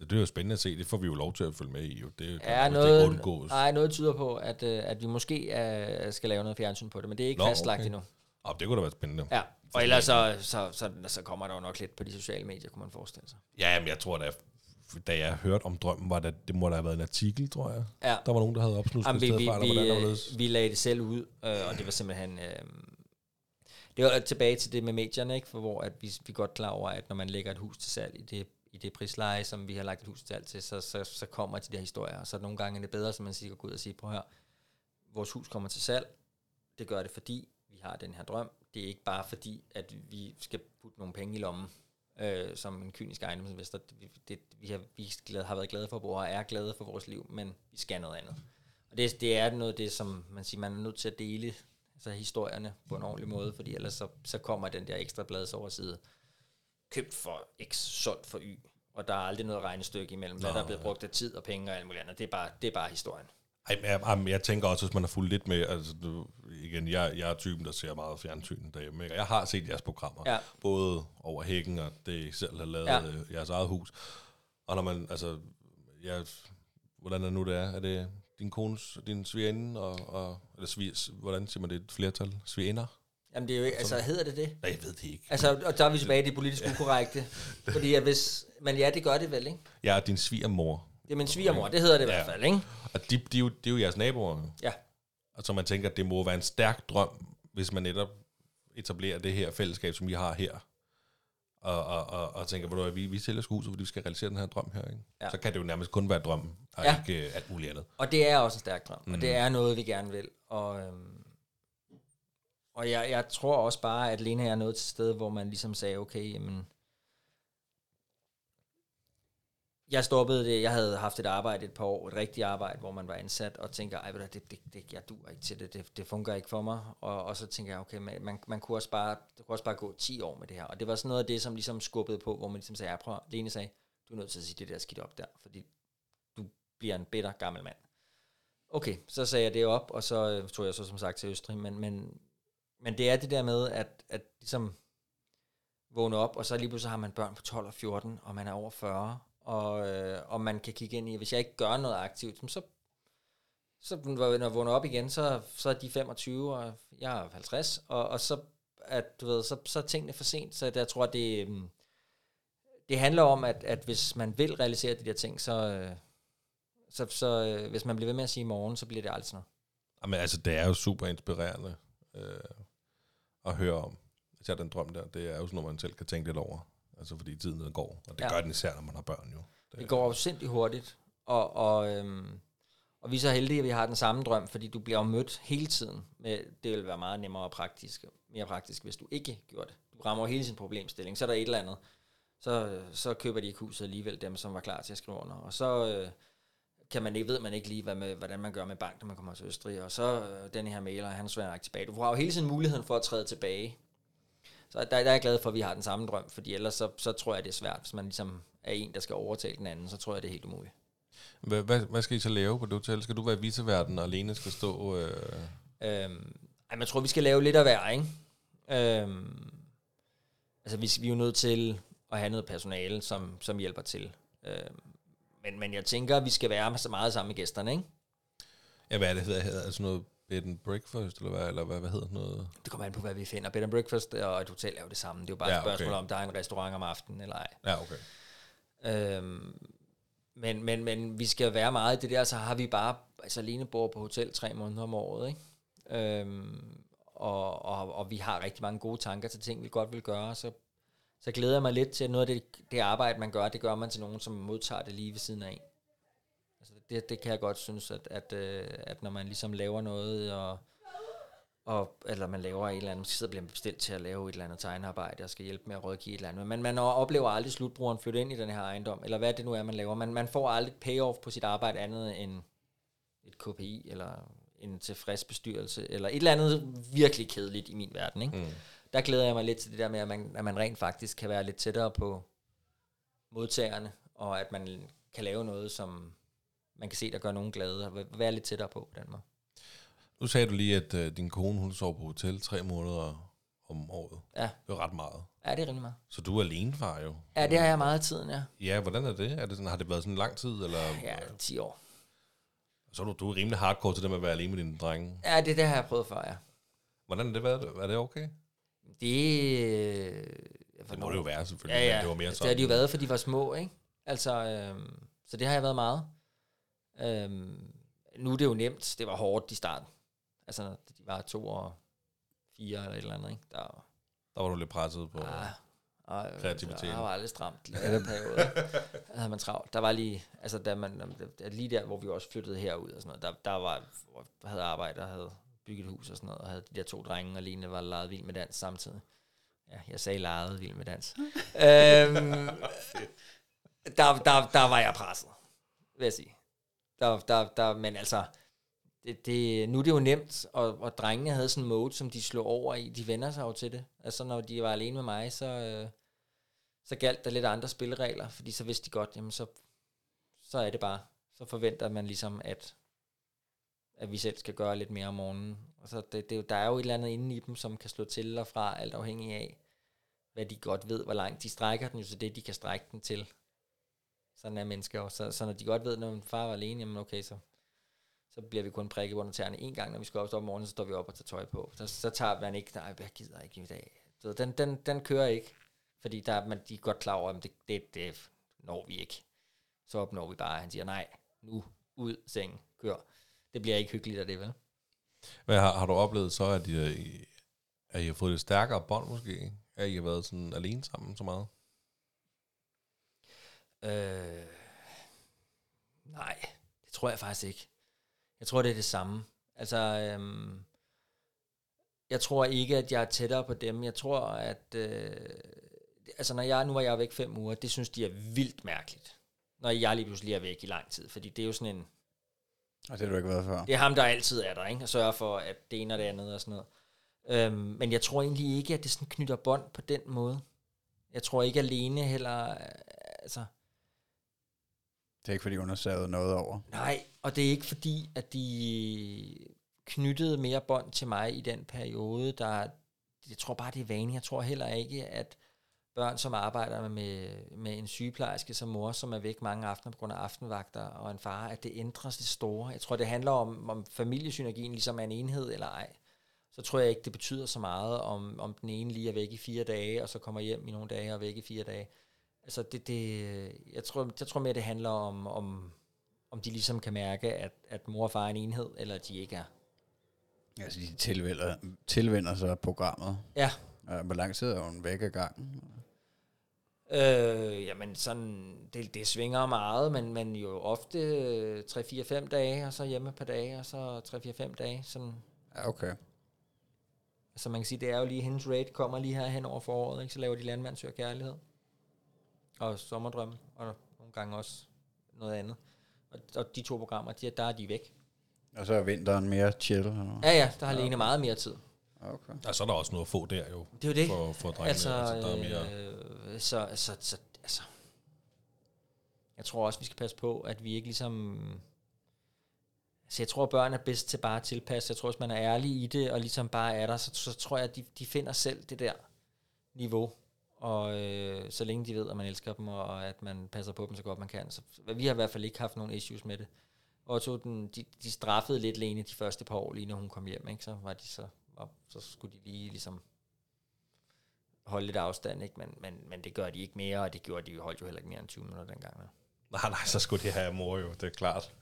øh, det, det er jo spændende at se. Det får vi jo lov til at følge med i. Jo. Det, det er jo noget, ikke undgås. nej, noget tyder på, at, øh, at vi måske øh, skal lave noget fjernsyn på det, men det er ikke Nå, fastlagt okay. endnu. Og det kunne da være spændende. Ja, og ellers så, så, så, så kommer der jo nok lidt på de sociale medier, kunne man forestille sig. Ja, men jeg tror da, da jeg hørte om drømmen, var det, det må da have været en artikel, tror jeg. Ja. Der var nogen, der havde opsnusket Jamen, vi, vi, fra, hvordan vi, der var vi lagde det selv ud, øh, og det var simpelthen... Øh, det var tilbage til det med medierne, ikke? For hvor at vi, vi er godt klar over, at når man lægger et hus til salg i det, i det prisleje, som vi har lagt et hus til alt til, så, så, så kommer de der historier. Og så nogle gange er det bedre, som man siger, at gå ud og sige, prøv her, vores hus kommer til salg. Det gør det, fordi vi har den her drøm. Det er ikke bare fordi, at vi skal putte nogle penge i lommen, øh, som en kynisk ejendomsinvestor. Det, det, vi, har, vi glade, har været glade for, og er glade for vores liv, men vi skal noget andet. Og det, det er noget af det, som man siger, man er nødt til at dele altså historierne på en ordentlig måde, fordi ellers så, så kommer den der ekstra blads overside købt for X, solgt for Y, og der er aldrig noget regnestykke imellem, hvad Nå, der er blevet brugt af tid og penge og alt muligt andet. Det er bare, det er bare historien. Ej, jeg, jamen, jeg tænker også, hvis man har fulgt lidt med, altså du, igen, jeg, jeg er typen, der ser meget fjernsyn derhjemme, ikke? jeg har set jeres programmer, Ja. både over hækken og det, I selv har lavet Ja. ja. jeres eget hus. Og når man, altså, jeg, hvordan er nu det er? Er det din kones, din svigerinde, og, og eller svigers, hvordan siger man det, et flertal? Svigerinder? Jamen det er jo ikke, altså hedder det det? Nej, jeg ved det ikke. Altså, og der er vi tilbage i det politisk ukorrekte. [laughs] Fordi at hvis, men ja, det gør det vel, ikke? Jeg er din svigermor, Det er min svigermor, det hedder det i Ja. hvert fald, ikke? og de, de, er jo, de er jo jeres naboer. Ja. Og så man tænker, at det må være en stærk drøm, hvis man netop etablerer det her fællesskab, som vi har her. Og, og, og, og tænker, hvor vi, vi sælger huset, fordi vi skal realisere den her drøm her. Ikke? Ja. Så kan det jo nærmest kun være drøm, og Ja. ja. ikke uh, alt muligt andet. Og det er også en stærk drøm, mm. og det er noget, vi gerne vil. Og, øhm, og jeg, jeg tror også bare, at Lena er nået til et sted, hvor man ligesom sagde, okay, jamen, jeg stoppede det, jeg havde haft et arbejde et par år, et rigtigt arbejde, hvor man var ansat, og tænker, ej, ved du, det, det, det, jeg duer ikke til det, det, det fungerer ikke for mig, og, og så tænker jeg, okay, man, man, man kunne også bare, det kunne også bare gå 10 år med det her, og det var sådan noget af det, som ligesom skubbede på, hvor man ligesom sagde, ja, prøv, Lene sagde, du er nødt til at sige det der skidt op der, fordi du bliver en bitter gammel mand. Okay, så sagde jeg det op, og så øh, tog jeg så som sagt til Østrig, men, men, men det er det der med, at, at ligesom vågne op, og så lige pludselig har man børn på 12 og 14, og man er over 40, og, øh, og man kan kigge ind i, hvis jeg ikke gør noget aktivt, så, så når jeg vågner op igen, så, så er de 25, og jeg er 50, og, og så, at, du ved, så, så er tingene for sent, så jeg tror, det, øh, det handler om, at, at hvis man vil realisere de der ting, så, øh, så, så øh, hvis man bliver ved med at sige i morgen, så bliver det aldrig sådan noget. Jamen, altså, det er jo super inspirerende øh, at høre om. Især den drøm der, det er jo sådan noget, man selv kan tænke lidt over. Altså, fordi tiden den går, og det Ja. gør den især, når man har børn jo. Det går jo sindssygt hurtigt, og, og, øhm, og vi er så heldige, at vi har den samme drøm, fordi du bliver mødt hele tiden. Med, det vil være meget nemmere og praktisk, mere praktisk, hvis du ikke gjorde det. Du rammer hele sin problemstilling, så er der et eller andet. Så, så køber de ikke huset alligevel, dem som var klar til at skrive under. Og så øh, kan man ikke, ved man ikke lige, hvad med, hvordan man gør med bank, når man kommer til Østrig. Og så øh, den her mailer, han sværer ikke tilbage. Du får jo hele tiden muligheden for at træde tilbage. Så der, der er jeg glad for, at vi har den samme drøm, fordi ellers så, så tror jeg, det er svært, hvis man ligesom er en, der skal overtale den anden, så tror jeg, det er helt umuligt. Hvad, hvad, hvad skal I så lave på det hotel? Skal du være viceverden, og alene skal stå... Øh, Øhm, ej, men jeg tror, vi skal lave lidt af hver, ikke? Øhm, altså, vi, vi er jo nødt til at have noget personale, som, som hjælper til. Øhm, men, men jeg tænker, at vi skal være så meget sammen med gæsterne, ikke? ja, hvad er det hedder? hedder altså noget bed and breakfast, eller hvad, eller hvad, hvad hedder noget? Det kommer an på, hvad vi finder. Bed and breakfast og et hotel er jo det samme. Det er jo bare Ja, et spørgsmål okay. om, der er en restaurant om aftenen eller ej. Ja, okay. Øhm, men, men, men vi skal være meget i det der, så har vi bare, altså alene bor på hotel tre måneder om året, ikke? Øhm, og, og, og vi har rigtig mange gode tanker til ting, vi godt vil gøre, så, så glæder jeg mig lidt til, at noget af det, det arbejde, man gør, det gør man til nogen, som modtager det lige ved siden af. Altså det, det kan jeg godt synes, at, at, øh, at når man ligesom laver noget, og, og, eller man laver et eller andet, så bliver man bestilt til at lave et eller andet tegnearbejde, og skal hjælpe med at rådgive et eller andet. Men man oplever aldrig slutbrugeren flytte ind i den her ejendom, eller hvad det nu er, man laver. Man, man får aldrig payoff på sit arbejde andet end et KPI, eller en tilfreds bestyrelse, eller et eller andet virkelig kedeligt i min verden. Ikke? Mm. Der glæder jeg mig lidt til det der med, at man, at man rent faktisk kan være lidt tættere på modtagerne, og at man kan lave noget, som man kan se, der gør nogen glade, og være lidt tættere på på den måde. Nu sagde du lige, at øh, din kone, hun sover på hotel tre måneder om året. Ja, Det er ret meget. ja det er rimelig meget. Så du er alene far jo. Ja, det har jeg meget af tiden, ja. Ja, hvordan er det? Er det sådan, har det været sådan lang tid? Eller, Ja, 10 år. Så er du, du er rimelig hardcore til det med at være alene med dine drenge. Ja, det, det har jeg prøvet før, ja. Hvordan er det været? Er det okay? Det... øh, Det må det jo være, selvfølgelig. Ja, ja. Det var mere Altså, sådan. det har de jo været, for de var små, ikke? Altså, øhm, så det har jeg været meget. Øhm, nu er det jo nemt. Det var hårdt i starten. Altså, de var to og fire eller et eller andet, ikke? Der, Der var du lidt presset på... ah, og, kreativiteten. Der var aldrig stramt i den periode. [laughs] Der havde man travlt. Der var lige, altså da man, lige der, hvor vi også flyttede herud og sådan noget, der, der var, hvor jeg havde arbejde og havde bygget et hus og sådan noget, og havde de der to drenge, og Lene var lejet vild med dans samtidig. Ja, jeg sagde lejet vild med dans. [laughs] øhm, der, der, der var jeg presset, vil jeg sige. Der, der, der, men altså, det, det, nu er det jo nemt, og, og drengene havde sådan en mode, som de slog over i. De vender sig jo til det. Altså, når de var alene med mig, så, øh, så galt der lidt andre spilleregler, fordi så vidste de godt, jamen så, så er det bare. Så forventer man ligesom, at, at vi selv skal gøre lidt mere om morgenen. Altså, det, det, der er jo et eller andet inde i dem, som kan slå til og fra, alt afhængig af, hvad de godt ved, hvor langt de strækker den, jo så det, de kan strække den til. Sådan er mennesker også. Så, så når de godt ved, når min far var alene, jamen okay, så, så bliver vi kun prikket under tæerne en gang, når vi skal op om morgenen, så står vi op og tager tøj på. Så, så tager man ikke, nej, jeg gider ikke i dag. Så den, den, den kører ikke, fordi der, man, de er godt klar over, at det, det, det når vi ikke. Så opnår vi bare, han siger, nej, nu, ud, seng, kør. Det bliver ikke hyggeligt af det, vel? Hvad har, har du oplevet så, at I, I- at I har fået et stærkere bånd måske? At I har været sådan alene sammen så meget? Øh, nej, det tror jeg faktisk ikke. Jeg tror, det er det samme. Altså, øhm, jeg tror ikke, at jeg er tættere på dem. Jeg tror, at... Øh, altså, når jeg, nu var jeg væk fem uger, det synes de er vildt mærkeligt. Når jeg lige pludselig er væk i lang tid. Fordi det er jo sådan en... Og det har du ikke været før. Det er ham, der altid er der, ikke? Og sørger for, at det ene og det andet og sådan noget. Øhm, men jeg tror egentlig ikke, at det sådan knytter bånd på den måde. Jeg tror ikke alene heller... øh, Altså, Det er ikke, fordi hun har savet noget over. Nej, og det er ikke fordi, at de knyttede mere bånd til mig i den periode. Der, jeg tror bare, det er vane. Jeg tror heller ikke, at børn, som arbejder med, med en sygeplejerske som mor, som er væk mange aftener på grund af aftenvagter, og en far, at det ændres det store. Jeg tror, det handler om, om familiesynergien ligesom er en enhed eller ej. Så tror jeg ikke, det betyder så meget, om, om den ene lige er væk i fire dage, og så kommer hjem i nogle dage og er væk i fire dage. Altså, det, det, jeg, tror, jeg tror mere, det handler om, om, om de ligesom kan mærke, at, at mor og far er en enhed, eller at de ikke er. Altså, de tilvælger, tilvender sig programmet. Ja. Ja, hvor lang tid er hun væk ad gangen? Øh, jamen, sådan, det, det svinger meget, men, men jo ofte øh, 3-4-5 dage, og så hjemme et par dage, og så 3-4-5 dage. Sådan. Ja, okay. Altså, man kan sige, det er jo lige, hendes rate kommer lige her hen over foråret, ikke? så laver de landmand søger kærlighed. Og sommerdrøm, og nogle gange også noget andet. Og, og de to programmer, de, der er de væk. Og så er vinteren mere chill. Eller? Ja, ja, der har Lene meget mere tid. Okay. Og så er der også noget at få der jo. Det er jo det. For, for drengene. Altså, altså, der er mere... øh, så, så, så, altså, jeg tror også, vi skal passe på, at vi ikke ligesom, altså jeg tror, at børn er bedst til bare at tilpasse. Jeg tror, hvis man er ærlig i det, og ligesom bare er der, så, så tror jeg, at de, de finder selv det der niveau. Og øh, så længe de ved, at man elsker dem, og at man passer på dem så godt man kan. Så vi har i hvert fald ikke haft nogen issues med det. Otto, den, de, de straffede lidt Lene de første par år, lige når hun kom hjem, ikke? Så var de så, op, så skulle de lige ligesom holde lidt afstand, ikke? Men, men, men det gør de ikke mere, og det gjorde de holdt jo heller ikke mere end 20 minutter dengang. Ja. Nej, nej, så skulle det have mor jo, det er klart.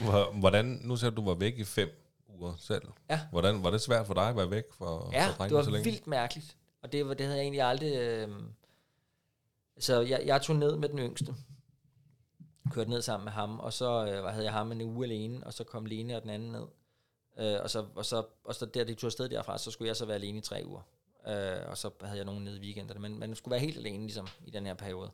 Hvor- Hvordan, nu ser du, du var væk i fem uger selv. Ja. Hvordan, var det svært for dig at være væk for, Ja, for det var så længe? vildt mærkeligt. Og det, var, det havde jeg egentlig aldrig... Øh, så jeg, jeg tog ned med den yngste. Kørte ned sammen med ham, og så øh, havde jeg ham en uge alene, og så kom Lene og den anden ned. Øh, og, så, og, så, og så der de tog afsted derfra, så skulle jeg så være alene i tre uger. Øh, og så havde jeg nogen nede i weekenderne, men man skulle være helt alene ligesom, i den her periode.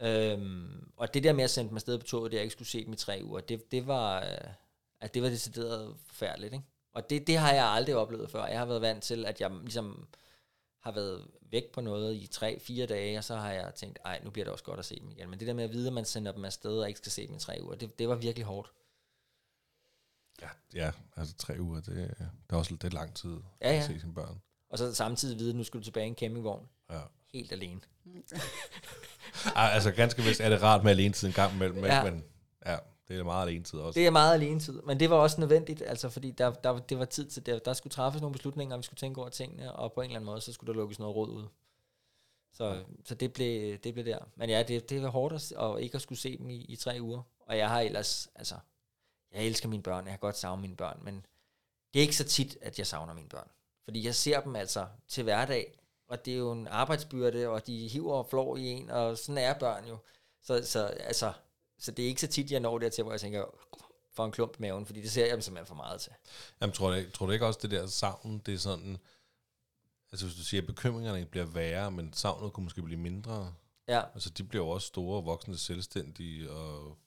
Øhm, og det der med at sende dem afsted på toget, det jeg ikke skulle se dem i tre uger, det, det var, øh, at det var decideret forfærdeligt, ikke? Og det, det har jeg aldrig oplevet før. Jeg har været vant til, at jeg ligesom har været væk på noget i tre, fire dage, og så har jeg tænkt, ej, nu bliver det også godt at se dem igen. Men det der med at vide, at man sender dem afsted og ikke skal se dem i tre uger, det, det var virkelig hårdt. Ja, ja, altså tre uger, det, det er også det er lang tid Ja, at ja. se sine børn. Og så samtidig vide, at nu skal du tilbage i en campingvogn. Ja. Helt alene. [laughs] Ej, altså ganske vist er det rart med alene tid en gang imellem? Ja. men ja, det er meget alene tid også. Det er meget alene tid, men det var også nødvendigt, altså fordi der, der, det var tid til, der, der skulle træffes nogle beslutninger, og vi skulle tænke over tingene, og på en eller anden måde, så skulle der lukkes noget råd ud. Så, så det, blev, det blev der. Men ja, det, det var hårdt at, at ikke at skulle se dem i, i tre uger. Og jeg har ellers, altså, jeg elsker mine børn, jeg har godt savnet mine børn, men det er ikke så tit, at jeg savner mine børn. Fordi jeg ser dem altså til hverdag, og det er jo en arbejdsbyrde, og de hiver og flår i en, og sådan er børn jo. Så, så, altså, så det er ikke så tit, jeg når dertil, hvor jeg tænker, for en klump i maven, fordi det ser jeg dem simpelthen for meget til. Jamen, tror, du, tror du ikke også, det der savn, det er sådan... Altså, hvis du siger, at bekymringerne bliver værre, men savnet kunne måske blive mindre. Ja, Altså, de bliver jo også store, voksne, selvstændige, og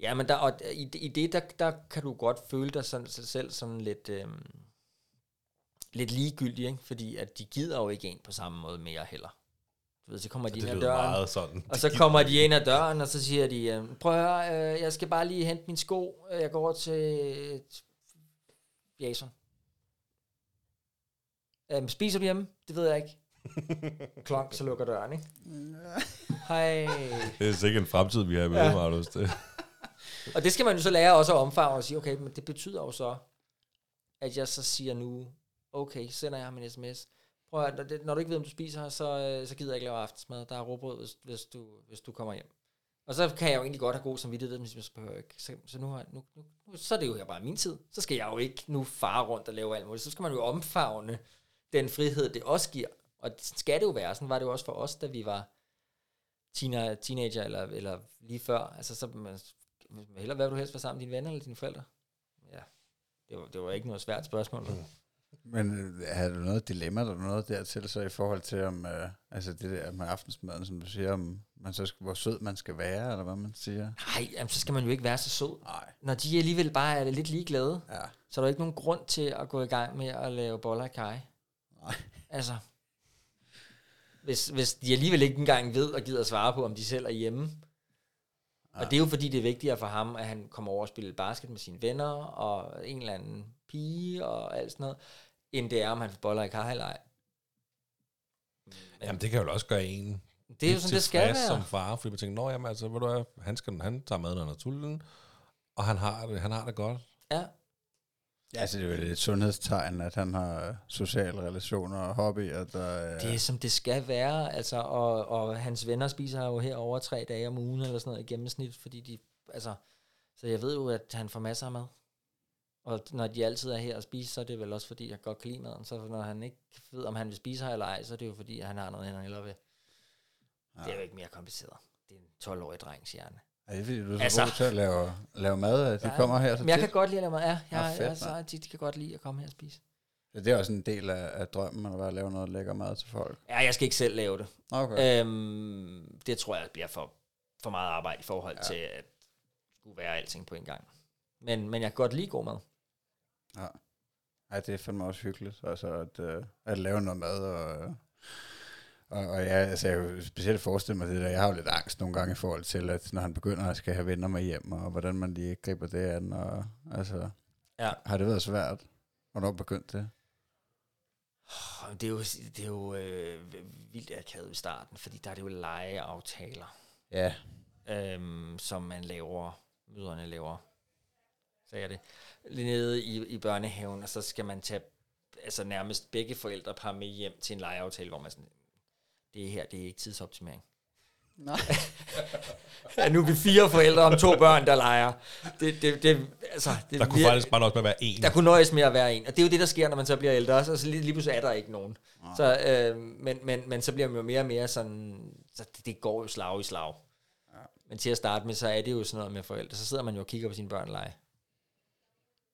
ja men der, og i, i det, der, der kan du godt føle dig sådan, sig selv sådan lidt, øhm, lidt ligegyldig, ikke? fordi at de gider jo ikke en på samme måde mere heller. Du ved, så kommer de det ind ad døren, meget sådan. og så kommer de ind ad døren, og så siger de, øh, prøv at høre, øh, jeg skal bare lige hente min sko, Øh, jeg går over til Jason. Øhm, spiser du hjemme? Det ved jeg ikke. [laughs] Klonk, så lukker døren, ikke? Hej. Det er sikkert en fremtid, vi har med, Ja. Det. Og det skal man jo så lære også at omfavne og sige, okay, men det betyder jo så, at jeg så siger nu, okay, sender jeg ham en sms. Prøv at, når, det, når du ikke ved, om du spiser her, så, øh, så gider jeg ikke lave aftensmad. Der er råbrød, hvis, hvis, du, hvis du kommer hjem. Og så kan jeg jo egentlig godt have god samvittighed, men så, behøver jeg ikke. Så, så nu, har, nu, nu, nu, så er det jo her bare min tid. Så skal jeg jo ikke nu fare rundt og lave alt muligt. Så skal man jo omfavne den frihed, det også giver. Og skal det jo være. Sådan var det jo også for os, da vi var teenager eller, eller lige før. Altså, så man, hellere hvad vil du helst være sammen med dine venner eller dine forældre? Ja, det var, det var ikke noget svært spørgsmål. Mm. Men øh, er der noget dilemma, der er noget dertil, så i forhold til, om, øh, altså det der med aftensmaden, som du siger, om man så skal, hvor sød man skal være, eller hvad man siger? Nej, jamen, så skal man jo ikke være så sød. Nej. Når de alligevel bare er lidt ligeglade, Ja. så er der ikke nogen grund til at gå i gang med at lave boller i kaj. Nej. Altså, hvis, hvis de alligevel ikke engang ved og gider at svare på, om de selv er hjemme. Ja. Og det er jo fordi, det er vigtigere for ham, at han kommer over og spiller basket med sine venner, og en eller anden pige, og alt sådan noget, end det er, om han får boller i kaj eller ej. Jamen, det kan jo også gøre en Det er jo sådan, det skal være. som far, fordi man tænker, nå jamen, altså, ved du hvad, han, skal, han tager mad, når han er sulten, og han har det, han har det godt. Ja, Ja, altså det er jo et sundhedstegn, at han har sociale relationer og hobbyer, der... øh, det er som det skal være, altså, og, og hans venner spiser jo her over tre dage om ugen, eller sådan noget i gennemsnit, fordi de, altså, så jeg ved jo, at han får masser af mad. Og når de altid er her og spiser, så er det vel også, fordi jeg godt kan lide maden. Så når han ikke ved, om han vil spise her eller ej, så er det jo, fordi han har noget, han hellere vil. Ja. Det er jo ikke mere kompliceret. Det er en 12-årig drengs hjerne. Er det fordi, du er så Altså- god til at lave, lave mad, at de Ja, kommer her så Men jeg tit? kan godt lide at lave mad. Ja, Ah, jeg, fedt, jeg, så, mand. de, de kan godt lide at komme her og spise. Ja, Det er også en del af, af drømmen, at bare lave noget lækker mad til folk. Ja, jeg skal ikke selv lave det. Okay. Øhm, det tror jeg bliver for, for meget arbejde i forhold ja. Ja. til at skulle være alting på en gang. Men, men jeg kan godt lide god mad. Ja. Ej, det er fandme også hyggeligt, altså at, øh, at lave noget mad, og, øh, og, og ja, altså, jeg kan specielt forestille mig det der, jeg har jo lidt angst nogle gange i forhold til, at når han begynder at skal have venner med hjem, og hvordan man lige griber det an, og altså, Ja. har det været svært? Hvornår begyndte det? Det er jo, det er jo øh, vildt akavet i starten, fordi der er det jo legeaftaler, Ja, øhm, som man laver møderne laver, sagde jeg det, nede i, i børnehaven, og så skal man tage altså nærmest begge forældre par med hjem til en legeaftale, hvor man sådan, det her, det er ikke tidsoptimering. Nej. [laughs] Ja, nu er vi fire forældre om to børn, der leger. Det, det, det, altså, det Der kunne vir- faktisk bare nøjes med at være en. der kunne nøjes med at være en. Og det er jo det, der sker, når man så bliver ældre. Så lige, lige pludselig er der ikke nogen. Så, øh, men, men, men så bliver man jo mere og mere sådan, så det, det går jo slag i slag. Men til at starte med, så er det jo sådan noget med forældre. Så sidder man jo og kigger på sine børn lege.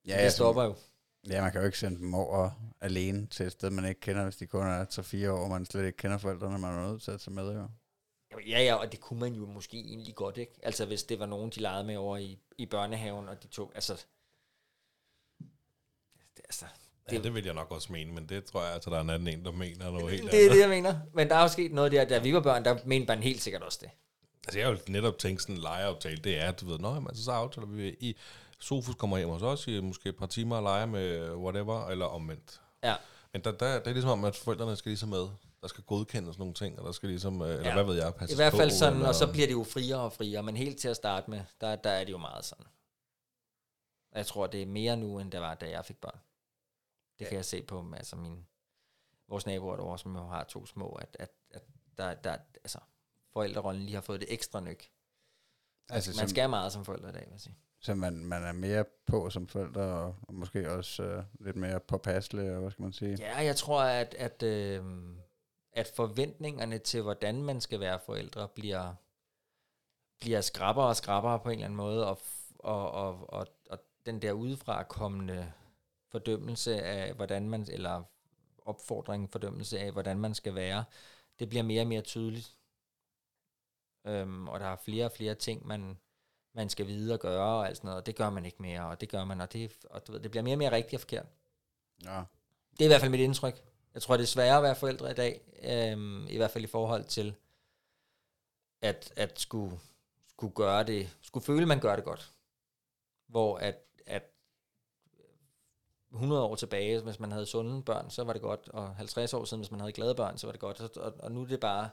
Ja, det stopper jo. Ja, man kan jo ikke sende dem over alene til et sted, man ikke kender, hvis de kun er 3-4 år, og man slet ikke kender forældrene, man er nødt til at tage med, jo. Ja, ja, og det kunne man jo måske egentlig godt, ikke? Altså, hvis det var nogen, de legede med over i, i børnehaven, og de tog, altså... Det, altså, Ja, det vil jeg nok også mene, men det tror jeg, at der er en anden en, der mener noget helt det er det, jeg mener. Men der er jo sket noget der, da vi var børn, der mente man helt sikkert også det. Altså, jeg vil netop tænke sådan en legeaftale, det er, at du ved, nå, jamen, altså, så aftaler vi i Sofus kommer hjem hos os i måske et par timer og leger med whatever, eller omvendt. Ja. Men der, der, det er ligesom om, at forældrene skal ligesom med. Der skal godkendes nogle ting, og der skal ligesom, øh, eller Ja. hvad ved jeg, passes I hvert fald på, sådan, eller, og så bliver det jo friere og friere, men helt til at starte med, der, der er det jo meget sådan. Jeg tror, det er mere nu, end det var, da jeg fik børn. Det kan jeg se på altså min, vores naboer derovre, som jo har to små, at, at, at der, der, altså, forældrerollen lige har fået det ekstra nyk. Altså, Man som, skal meget som forældre i dag, vil jeg sige så man, man er mere på som forældre, og, og måske også øh, lidt mere påpasselig, og hvad skal man sige? Ja, jeg tror, at, at, øh, at forventningerne til, hvordan man skal være forældre, bliver, bliver skrappere og skrappere på en eller anden måde, og, og, og, og, og den der udefra kommende fordømmelse af, hvordan man, eller opfordring, fordømmelse af, hvordan man skal være, det bliver mere og mere tydeligt. Øhm, og der er flere og flere ting, man, man skal vide og gøre, og alt sådan noget, og det gør man ikke mere, og det gør man, og det, og du ved, det bliver mere og mere rigtigt og forkert. Ja. Det er i hvert fald mit indtryk. Jeg tror, det er sværere at være forældre i dag, øhm, i hvert fald i forhold til at, at skulle, skulle gøre det, skulle føle, man gør det godt. Hvor at, at 100 år tilbage, hvis man havde sunde børn, så var det godt, og 50 år siden, hvis man havde glade børn, så var det godt, og, og, og nu er det bare,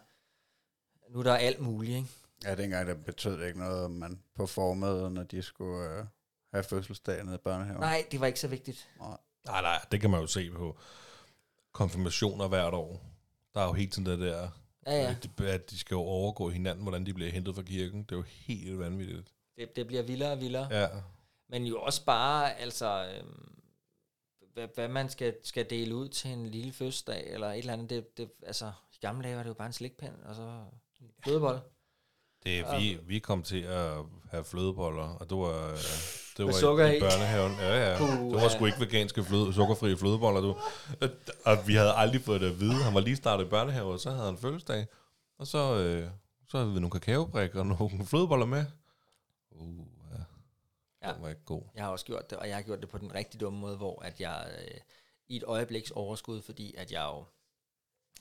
nu er der alt muligt, ikke? Ja, dengang der betød det ikke noget, om man performede, når de skulle øh, have fødselsdag nede i børnehaven. Nej, det var ikke så vigtigt. Nej, nej, det kan man jo se på konfirmationer hvert år. Der er jo hele tiden det der, Ja, ja. at de, at de skal jo overgå hinanden, hvordan de bliver hentet fra kirken. Det er jo helt vanvittigt. Det, det bliver vildere og vildere. Ja, Men jo også bare, altså, øhm, hvad, hvad man skal, skal dele ud til en lille fødselsdag, eller et eller andet, det, det, altså, i gamle dage var det jo bare en slikpind, og så en flødebold. Det er, vi, vi kom til at have flødeboller, og det var, øh, det var sukker i, i. børnehaven. Ja, ja. Puh, det var sgu ikke veganske fløde, sukkerfrie flødeboller, du. Og vi havde aldrig fået det at vide. Han var lige startet i børnehave, og så havde han fødselsdag. Og så, øh, så havde vi nogle kakaobrikker og nogle flødeboller med. Uh, ja. Ja. Det var ikke god. Jeg har også gjort det, og jeg har gjort det på den rigtig dumme måde, hvor at jeg øh, i et øjebliks overskud, fordi at jeg jo,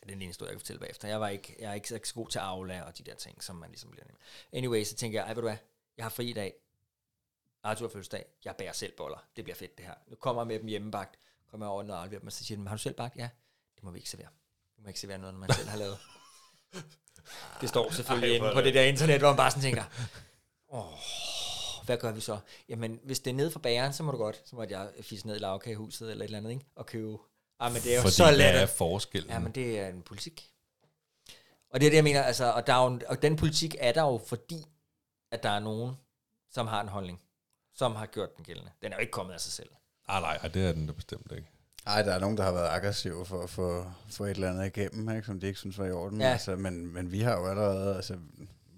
det er den ene historie, jeg kan fortælle bagefter, jeg, var ikke, jeg er ikke så god til Aula og de der ting, som man ligesom bliver nem. Anyway, så tænker jeg, ej, ved du hvad, jeg har fri i dag, Arthur har fødselsdag, jeg bærer selv boller, det bliver fedt det her. Nu kommer jeg med dem hjemmebagt, kommer jeg over og afleverer dem, og så siger de, har du selv bagt? Ja, det må vi ikke servere. Vi må ikke servere noget, man selv har lavet. [laughs] Det står selvfølgelig Ej, inde på det der internet, hvor man bare sådan tænker, åh, hvad gør vi så? Jamen, hvis det er nede for bageren, så må du godt. Så måtte jeg fisse ned i lavkagehuset eller et eller andet, ikke? Og købe. Ah, men det er jo Fordi så hvad let. er forskellen? Ja, men det er en politik. Og det er det, jeg mener, altså, og, der er jo, og den politik er der jo, fordi, at der er nogen, som har en holdning, som har gjort den gældende. Den er jo ikke kommet af sig selv. Ah, nej, det er den da bestemt ikke. Ej, der er nogen, der har været aggressive for at få, få et eller andet igennem, ikke, som de ikke synes var i orden. Ja. Altså, men, men vi har jo allerede, altså,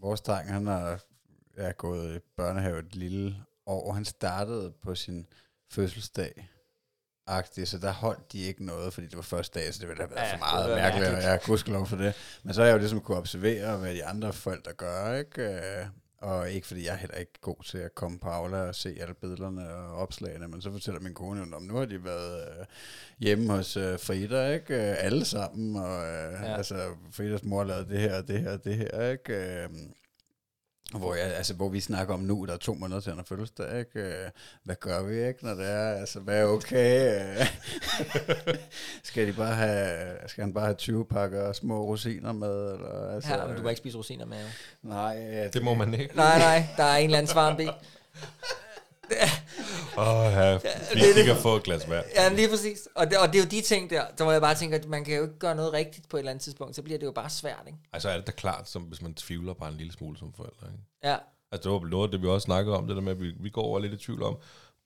vores dreng, han har er gået i børnehave et lille år. Han startede på sin fødselsdag. Agtigt, så der holdt de ikke noget, fordi det var første dag, så det ville have været Ja, for det meget var mærkeligt, og mærkeligt. jeg kunne lov for det. Men så har jeg jo ligesom kunne observere, hvad de andre forældre gør, ikke? Øh, Og ikke fordi jeg er heller ikke god til at komme på Aula og se alle billederne og opslagene, men så fortæller min kone jo, om nu har de været øh, hjemme hos øh, Frida, ikke? Øh, alle sammen, og øh, Ja. ja. altså Fridas mor lavede det her, og det her, og det her, ikke? Øh, hvor, jeg, altså, hvor vi snakker om nu, der er to måneder til han har fødselsdag, ikke? Øh, Hvad gør vi, ikke, når det er? Altså, hvad er okay? Øh, [laughs] skal, de bare have, skal han bare have 20 pakker små rosiner med? Eller, altså, Ja, men du må ikke spise rosiner med. jo. Nej, øh, Det må man ikke. Nej, nej, der er en eller anden svarmbi. [laughs] Åh, oh, ja. Vi få et glas vand. Ja, lige præcis. Og det, og det er jo de ting der, der hvor jeg bare tænker, at man kan jo ikke gøre noget rigtigt på et eller andet tidspunkt, så bliver det jo bare svært, ikke? Altså er det da klart, som, hvis man tvivler bare en lille smule som forældre. Ikke? Ja, Altså det var noget, det vi også snakkede om, det der med, at vi, vi går over lidt i tvivl om,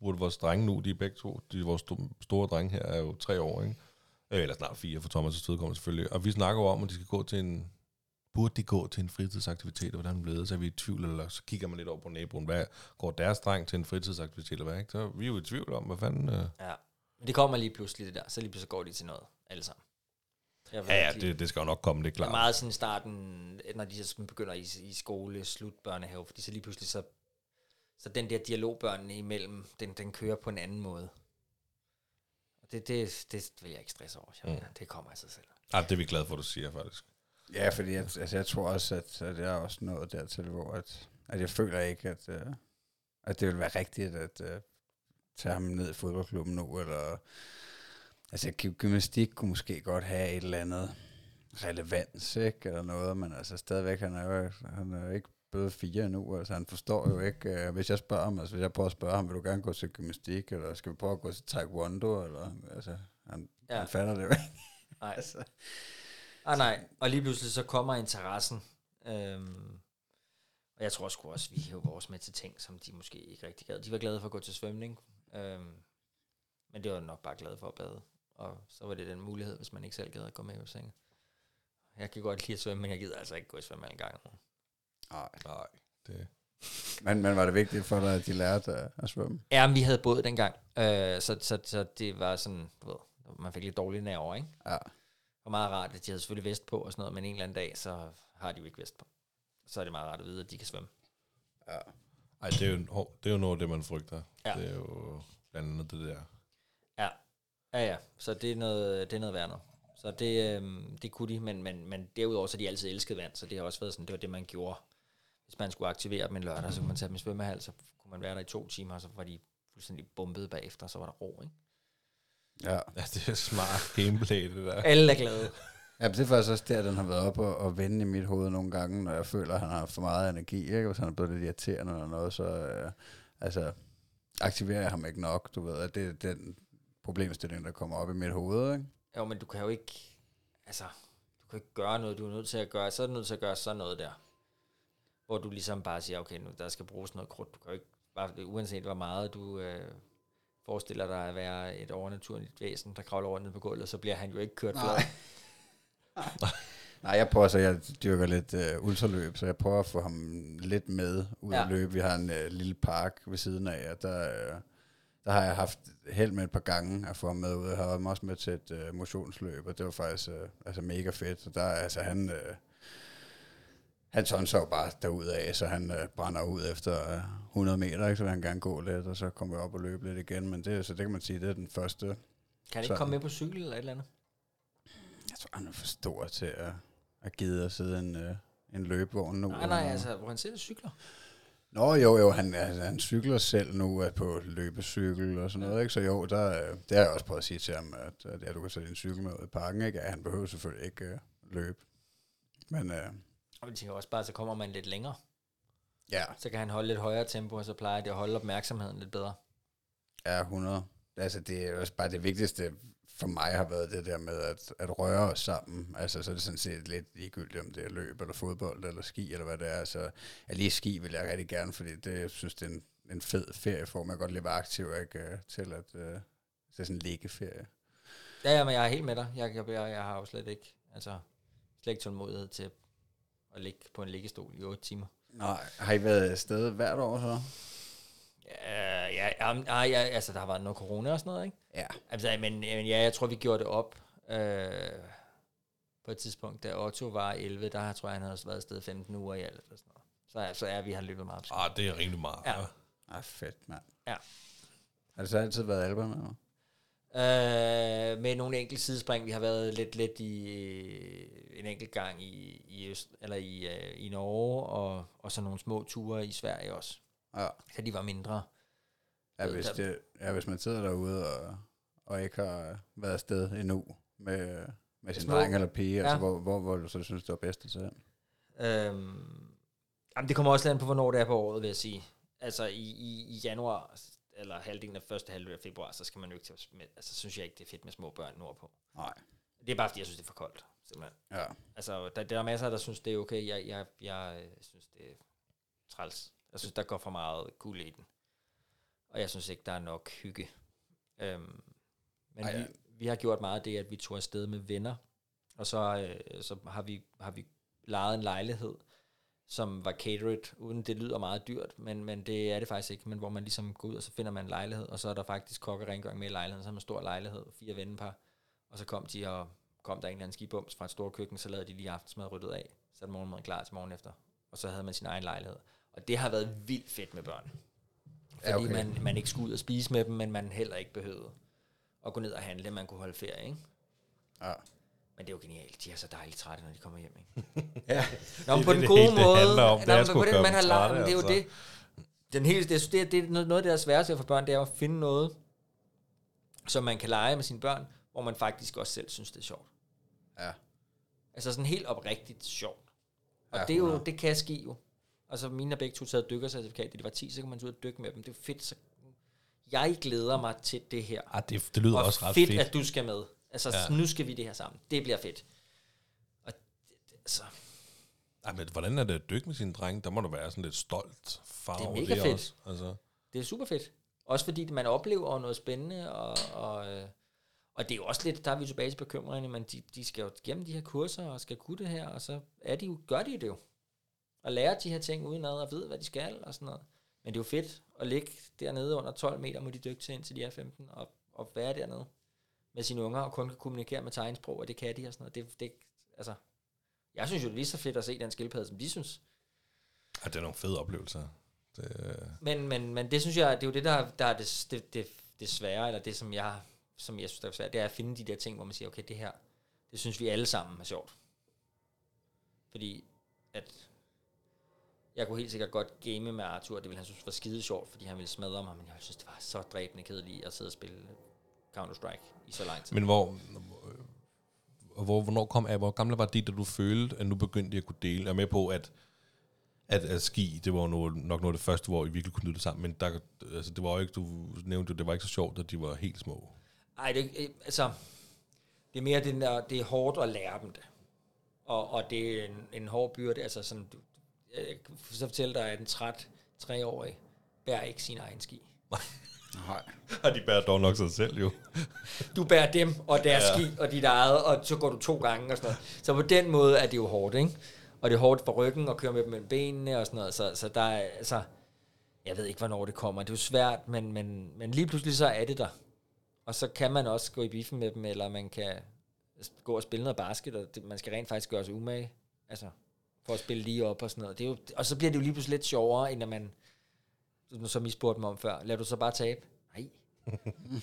burde vores drenge nu, de er begge to, de, vores sto- store drenge her er jo tre år, ikke? Øh, Eller snart fire, for Thomas' vedkommende selvfølgelig. Og vi snakker jo om, at de skal gå til en, burde de gå til en fritidsaktivitet, og hvordan blev det, så er vi i tvivl, eller så kigger man lidt over på naboen, hvad går deres dreng til en fritidsaktivitet, eller hvad, ikke? Så vi er jo i tvivl om, hvad fanden... Øh... ja. Men det kommer lige pludselig det der, så lige pludselig går de til noget, alle sammen. Ja, ja, det, det skal jo nok komme, det er Det er klart. meget sådan starten, når de så begynder i, i skole, slut børnehave, fordi så lige pludselig så, så den der dialog børnene imellem, den, den kører på en anden måde. Og det, det, det vil jeg ikke stresse over. Jeg, mm. Det kommer af sig selv. Ja, det er vi glade for, at du siger, faktisk. Ja, fordi jeg, altså, jeg tror også, at, at jeg er også nået dertil, hvor at, at jeg føler ikke, at, uh, at det vil være rigtigt at uh, tage ham ned i fodboldklubben nu, eller altså gy- gymnastik kunne måske godt have et eller andet relevans, ikke, eller noget, men altså stadigvæk, han er jo han er jo ikke blevet fire endnu, altså han forstår jo ikke, uh, hvis jeg spørger ham, altså hvis jeg prøver at spørge ham, vil du gerne gå til gymnastik, eller skal vi prøve at gå til taekwondo, eller altså, han, ja. han fatter det jo ikke. Nej. [laughs] altså. Ah, nej. Og lige pludselig så kommer interessen. Øhm, og jeg tror sgu også, vi hæver vores med til ting, som de måske ikke rigtig gad. De var glade for at gå til svømning. Øhm, men det var nok bare glade for at bade. Og så var det den mulighed, hvis man ikke selv gad at gå med i bassinet. Jeg kan godt lide at svømme, men jeg gider altså ikke gå i svømme en gang. Nej. Nej, det... Men, men var det vigtigt for dig, at de lærte at, at svømme? Ja, men vi havde båd dengang. Øh, så, så, så det var sådan, du ved, man fik lidt dårlige nerver, ikke? Ja. Var meget rart, at de havde selvfølgelig vest på og sådan noget, men en eller anden dag, så har de jo ikke vest på. Så er det meget rart at vide, at de kan svømme. Ja. Ej, det er, jo, hov, det er jo noget af det, man frygter. Ja. Det er jo blandt andet det der. Ja, ja, ja. Så det er noget, det er noget værd noget. Så det, øhm, det kunne de, men, men, men derudover så de altid elsket vand, så det har også været sådan, det var det, man gjorde. Hvis man skulle aktivere dem en lørdag, så kunne man tage dem i svømmehal, så kunne man være der i to timer, og så var de fuldstændig bumpet bagefter, og så var der ro, ikke? Ja. Ja, det er smart gameplay, det der. Alle er glade. ja, det er faktisk også der, den har været op og, og vende i mit hoved nogle gange, når jeg føler, at han har for meget energi. Ikke? Hvis han er blevet lidt irriterende eller noget, så øh, altså, aktiverer jeg ham ikke nok. Du ved, at det er den problemstilling, der kommer op i mit hoved. Ikke? Jo, men du kan jo ikke, altså, du kan ikke gøre noget, du er nødt til at gøre, så er du nødt til at gøre sådan noget der. Hvor du ligesom bare siger, okay, nu der skal bruges noget krudt. Du kan jo ikke, bare, uanset hvor meget du øh, forestiller dig at være et overnaturligt væsen, der kravler rundt på gulvet, så bliver han jo ikke kørt flad. [laughs] Nej, jeg prøver så, jeg dyrker lidt øh, ultraløb, så jeg prøver at få ham lidt med ud. Ja. at løbe. Vi har en øh, lille park ved siden af, og der, øh, der har jeg haft held med et par gange at få ham med ud. Jeg har været også med til et øh, motionsløb, og det var faktisk øh, altså mega fedt. Så der, altså han, øh, han tonser jo bare derudad, så han øh, brænder ud efter øh, 100 meter, ikke? så vil han gerne gå lidt, og så kommer vi op og løbe lidt igen. Men det, så det kan man sige, det er den første. Kan han ikke Så- komme med på cykel eller et eller andet? Jeg tror, han er for stor til at, at gide at sidde en, øh, en løbevogn nu. Nej, nej, altså, hvor han selv cykler. Nå jo, jo, han, altså, han cykler selv nu er på løbecykel og sådan noget, ikke? Så jo, der, øh, det har jeg også prøvet at sige til ham, at, at ja, du kan sætte din cykel med ud i parken, ikke? Ja, han behøver selvfølgelig ikke øh, løbe. Men øh, Og jeg tænker også bare, så kommer man lidt længere. ja, Så kan han holde lidt højere tempo, og så plejer det at holde opmærksomheden lidt bedre. er 100. Altså, det er også bare det vigtigste for mig har været det der med at, at røre os sammen. Altså, så er det sådan set lidt ligegyldigt, om det er løb, eller fodbold, eller ski, eller hvad det er. Altså, ja, lige ski vil jeg rigtig gerne, fordi det, jeg synes, det er en, en fed ferieform. Jeg kan godt leve aktiv, ikke? øh, Til at, det er sådan en liggeferie. Ja, ja, men jeg er helt med dig. Jeg, jeg, jeg, jeg har jo slet ikke, altså, slet ikke tålmodighed til at ligge på en liggestol i 8 timer. Nej, har I været afsted hvert år så? Ja, ja, ja, ja, ja, altså, der har været noget corona og sådan noget, ikke? Ja. Altså, men, men ja, jeg tror, vi gjorde det op øh, på et tidspunkt, da Otto var 11, der tror jeg, han havde været afsted 15 uger i alt. Eller sådan noget. Så, så er vi har løbet meget. Ah, det er rimelig meget. Ja. Ja. Ah, fedt, mand. Ja. Har det så altid været Alba med? Øh, med nogle enkelte sidespring. Vi har været lidt lidt i øh, en enkelt gang i, i Øst, eller i, øh, i Norge, og, og så nogle små ture i Sverige også. Ja. Så de var mindre. Ja, hvis, det, ja, hvis man sidder derude og, og ikke har været afsted endnu med, med sin dreng eller pige, ja. Ja. altså, hvor, hvor, hvor du så synes, det var bedst at tage? Øhm, jamen, det kommer også an på, hvornår det er på året, vil jeg sige. altså i, i, i januar, eller halvdelen af første halvdel af februar, så skal man jo ikke til, med, altså synes jeg ikke, det er fedt med små børn nordpå. Nej. Det er bare, fordi jeg synes, det er for koldt, simpelthen. Ja. Altså, der, der er masser, der synes, det er okay. Jeg, jeg, jeg øh, synes, det er træls. Jeg synes, der går for meget guld i den. Og jeg synes ikke, der er nok hygge. Øhm, men Ej, vi, ja. vi har gjort meget af det, at vi tog afsted med venner. Og så, øh, så har, vi, har vi lejet en lejlighed, som var catered, uden det lyder meget dyrt, men, men det er det faktisk ikke. Men hvor man ligesom går ud, og så finder man en lejlighed, og så er der faktisk kok og rengøring med i lejligheden. Så har man en stor lejlighed, fire vennepar. Og så kom de, og kom der en eller anden skibums fra et stort køkken, så lavede de lige aftensmad ryddet af. Så er morgenmaden klar til morgen efter. Og så havde man sin egen lejlighed. Og det har været vildt fedt med børn. Fordi Ja, okay. man, man ikke skulle ud og spise med dem, men man heller ikke behøvede at gå ned og handle. Man kunne holde ferie, ikke? Ja. Men det er jo genialt. De er så dejligt trætte, når de kommer hjem, ikke? [laughs] ja. Nå, men Det på er den det gode det måde. handler om. Det Nå, er men på den, man har lagt, det er jo altså. det. Den hele, det, det, det er noget noget af det, der er sværeste for børn, det er at finde noget, som man kan lege med sine børn, hvor man faktisk også selv synes, det er sjovt. Ja. Altså sådan helt oprigtigt sjovt. Og Ja, det, er jo, 100. det kan ske jo. Altså mine har begge to taget dykkercertifikat, da de var 10, så kan man tage ud og dykke med dem. Det er fedt. Så jeg glæder mig til det her. Ah, det, det lyder og også ret fedt, fedt. at du skal med. Altså, Ja. nu skal vi det her sammen. Det bliver fedt. Og det, det, altså, Ej, men hvordan er det at dykke med sine drenge? Der må du være sådan lidt stolt far Det er over mega det fedt. Også. Altså, det er super fedt. Også fordi man oplever noget spændende, og, og, øh, og det er jo også lidt, der er vi tilbage til bekymringerne, men de, de skal jo gennem de her kurser, og skal kunne det her, og så er de jo, gør de det jo. Og lærer de her ting udenad, og ved, hvad de skal, og sådan noget. Men det er jo fedt at ligge dernede under 12 meter, må de dykke til, indtil de er 15, og, og være dernede med sine unger, og kun kan kommunikere med tegnsprog, og det kan de, og sådan noget. Det, det, altså, jeg synes jo, det er lige så fedt at se den skildpadde, som de synes. ej, det er nogle fede oplevelser. Det, Men, men, men det synes jeg, det er jo det, der, der er det, det, det, det svære, eller det, som jeg, som jeg synes, der er svært, det er at finde de der ting, hvor man siger, okay, det her, det synes vi alle sammen er sjovt. Fordi, at jeg kunne helt sikkert godt game med Arthur, det ville han synes var skide sjovt, fordi han ville smadre mig, men jeg synes, det var så dræbende kedeligt at sidde og spille Counter-Strike i så lang tid. men hvor, hvor, hvornår kom, hvor gamle var de, da du følte, at nu begyndte I at kunne dele? Jeg er med på, at, at, at ski, det var noget, nok noget af det første, hvor I virkelig kunne nyde det sammen, men der, altså, det var jo ikke, du nævnte jo, det var ikke så sjovt, at de var helt små. Ej, det, øh, altså, det er mere den der, det er hårdt at lære dem det. Og, og det er en, en hård byrde, altså sådan, du, jeg kan så fortælle dig, at en træt treårig bærer ikke sin egen ski. [laughs] Nej. Og de bærer dog nok sig selv, jo. Du bærer dem og deres ja. ski og dit eget, og så går du to gange og sådan noget. Så på den måde er det jo hårdt, ikke? Og det er hårdt for ryggen og køre med dem mellem benene og sådan noget. Så, så der er, altså, jeg ved ikke, hvornår det kommer. Det er jo svært, men, men, men lige pludselig så er det der. Og så kan man også gå i biffen med dem, eller man kan gå og spille noget basket, og det, man skal rent faktisk gøre sig umage. Altså, for at spille lige op og sådan noget. Det er jo, og så bliver det jo lige pludselig lidt sjovere, end at man, som I spurgte mig om før, lader du så bare tabe? Nej. [laughs]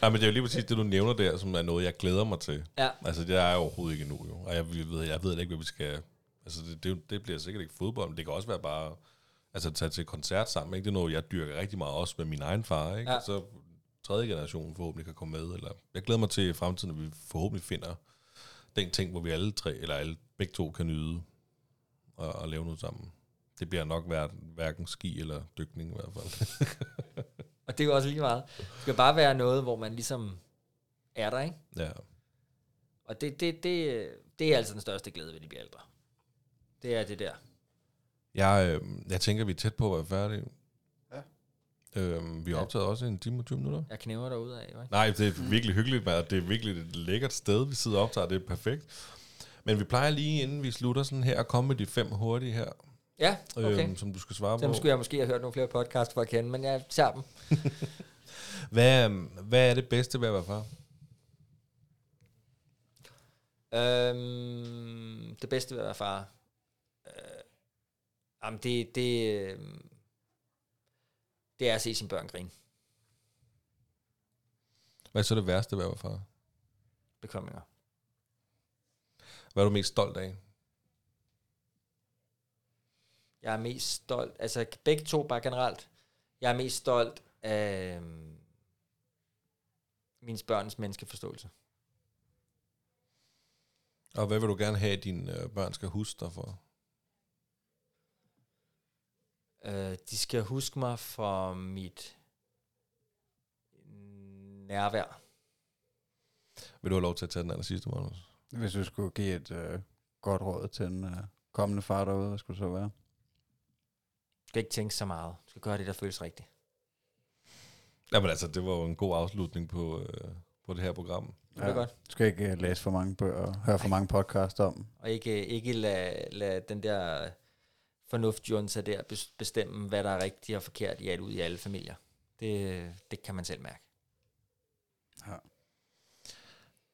Nej, men det er jo lige præcis det, du nævner der, som er noget, jeg glæder mig til. Ja. Altså, det er jeg overhovedet ikke endnu, jo. Og jeg ved, jeg ved ikke, hvad vi skal... Altså, det, det, det bliver sikkert ikke fodbold, men det kan også være bare... Altså, tage til koncert sammen, ikke? Det er noget, jeg dyrker rigtig meget, også med min egen far, ikke? Ja. Og så tredje generation forhåbentlig kan komme med, eller... Jeg glæder mig til fremtiden, at vi forhåbentlig finder den ting, hvor vi alle tre, eller alle begge to kan nyde og, og lave noget sammen. Det bliver nok hver, hverken ski eller dykning i hvert fald. [laughs] Og det er jo også lige meget. Det skal bare være noget, hvor man ligesom er der, ikke? ja. Og det, det, det, det er altså den største glæde ved de bliver ældre. Det er det der. Jeg, øh, jeg tænker, vi er tæt på at være færdige. Ja. Øhm, vi har Ja. optaget også en time og 20 minutter. Jeg knæver derude af, ikke? Nej, det er virkelig hyggeligt, og det er virkelig et lækkert sted, vi sidder og optager. Det er perfekt. Men vi plejer lige, inden vi slutter sådan her, at komme med de fem hurtige her, Ja, okay. øhm, som du skal svare Dem på. skulle jeg måske have hørt nogle flere podcasts for at kende, men jeg tager dem. [laughs] Hvad, øhm, hvad er det bedste ved at være far? Øhm, det bedste ved at være far. Øh, jamen, det, det, øh, det er at se sine børn grine. Hvad er så det værste ved at være far? Bekymringer. Hvad er du mest stolt af? Jeg er mest stolt, altså begge to bare generelt. Jeg er mest stolt af øhm, min børns menneskeforståelse. Og hvad vil du gerne have, at dine øh, børn skal huske dig for? Øh, de skal huske mig for mit nærvær. Vil du have lov til at tage den aller sidste, Magnus? Hvis du skulle give et øh, godt råd til en øh, kommende far derude, hvad skulle det så være? Skal ikke tænke så meget. Du skal gøre det, der føles rigtigt. Jamen altså, det var jo en god afslutning på, øh, på det her program. Det er godt. Du skal ikke øh, læse for mange bøger og høre for mange podcasts om. Og ikke, ikke lade, lad den der fornuftjunta der bes- bestemme, hvad der er rigtigt og forkert i alt ud i alle familier. Det, det kan man selv mærke.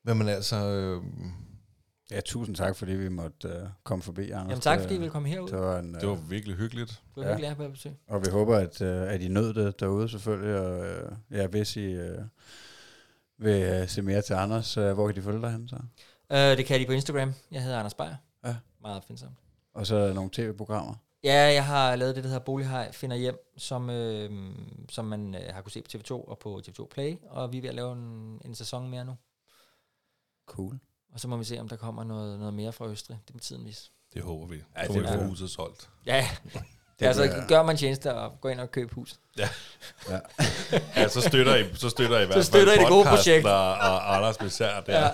Jamen altså, øh, Ja, tusind tak, fordi vi måtte øh, komme forbi, Anders. Jamen tak, fordi I ville komme herud. Det var en, øh, det var virkelig hyggeligt. Det var Ja. virkelig at have på besøg. Og vi håber, at, øh, at I nød det derude selvfølgelig. Og øh, ja, hvis I øh, vil øh, se mere til Anders, øh, hvor kan de følge dig hen så? Uh, det kan de på Instagram. Jeg hedder Anders Beyer. Ja. Meget opfindsomt. Og så er der nogle tv-programmer. Ja, jeg har lavet det, der hedder Bolighej finder hjem, som, øh, som man øh, har kunne se på TV2 og på TV2 Play. Og vi er ved at lave en, en sæson mere nu. Cool. Og så må vi se, om der kommer noget, noget mere fra Østrig. Det må tiden vise. Det håber vi. Ja, Ja, så det er- huset solgt. Ja, Det altså bliver- gør man tjeneste og gå ind og købe hus. Ja. Ja, så støtter I, så støtter I fald støtter I det gode projekt. Og, og Anders især der. Ja. Ja.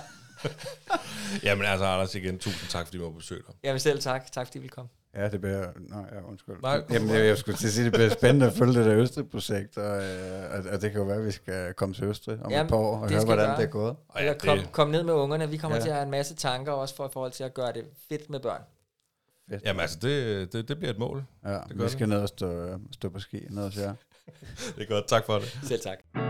[laughs] Jamen altså, Anders igen, tusind tak, fordi du var på besøg. Jamen selv tak. Tak fordi I ville komme. Ja, det bliver... Nej, ja, undskyld. Nej. Jamen, jeg, jeg skulle til at sige, det bliver spændende at følge det der Østrig-projekt, og, øh, og, og det kan jo være, at vi skal komme til Østrig om Jamen, et par år og det høre, skal hvordan gøre. det er gået. Og Eller kom, det, kom ned med ungerne. Vi kommer Ja. ja. til at have en masse tanker også for i forhold til at gøre det fedt med børn. Fedt. jamen altså, det, det, det bliver et mål. ja, det vi skal ned og stå, stå på ski ned hos jer. [laughs] Det er godt, tak for det. Selv tak.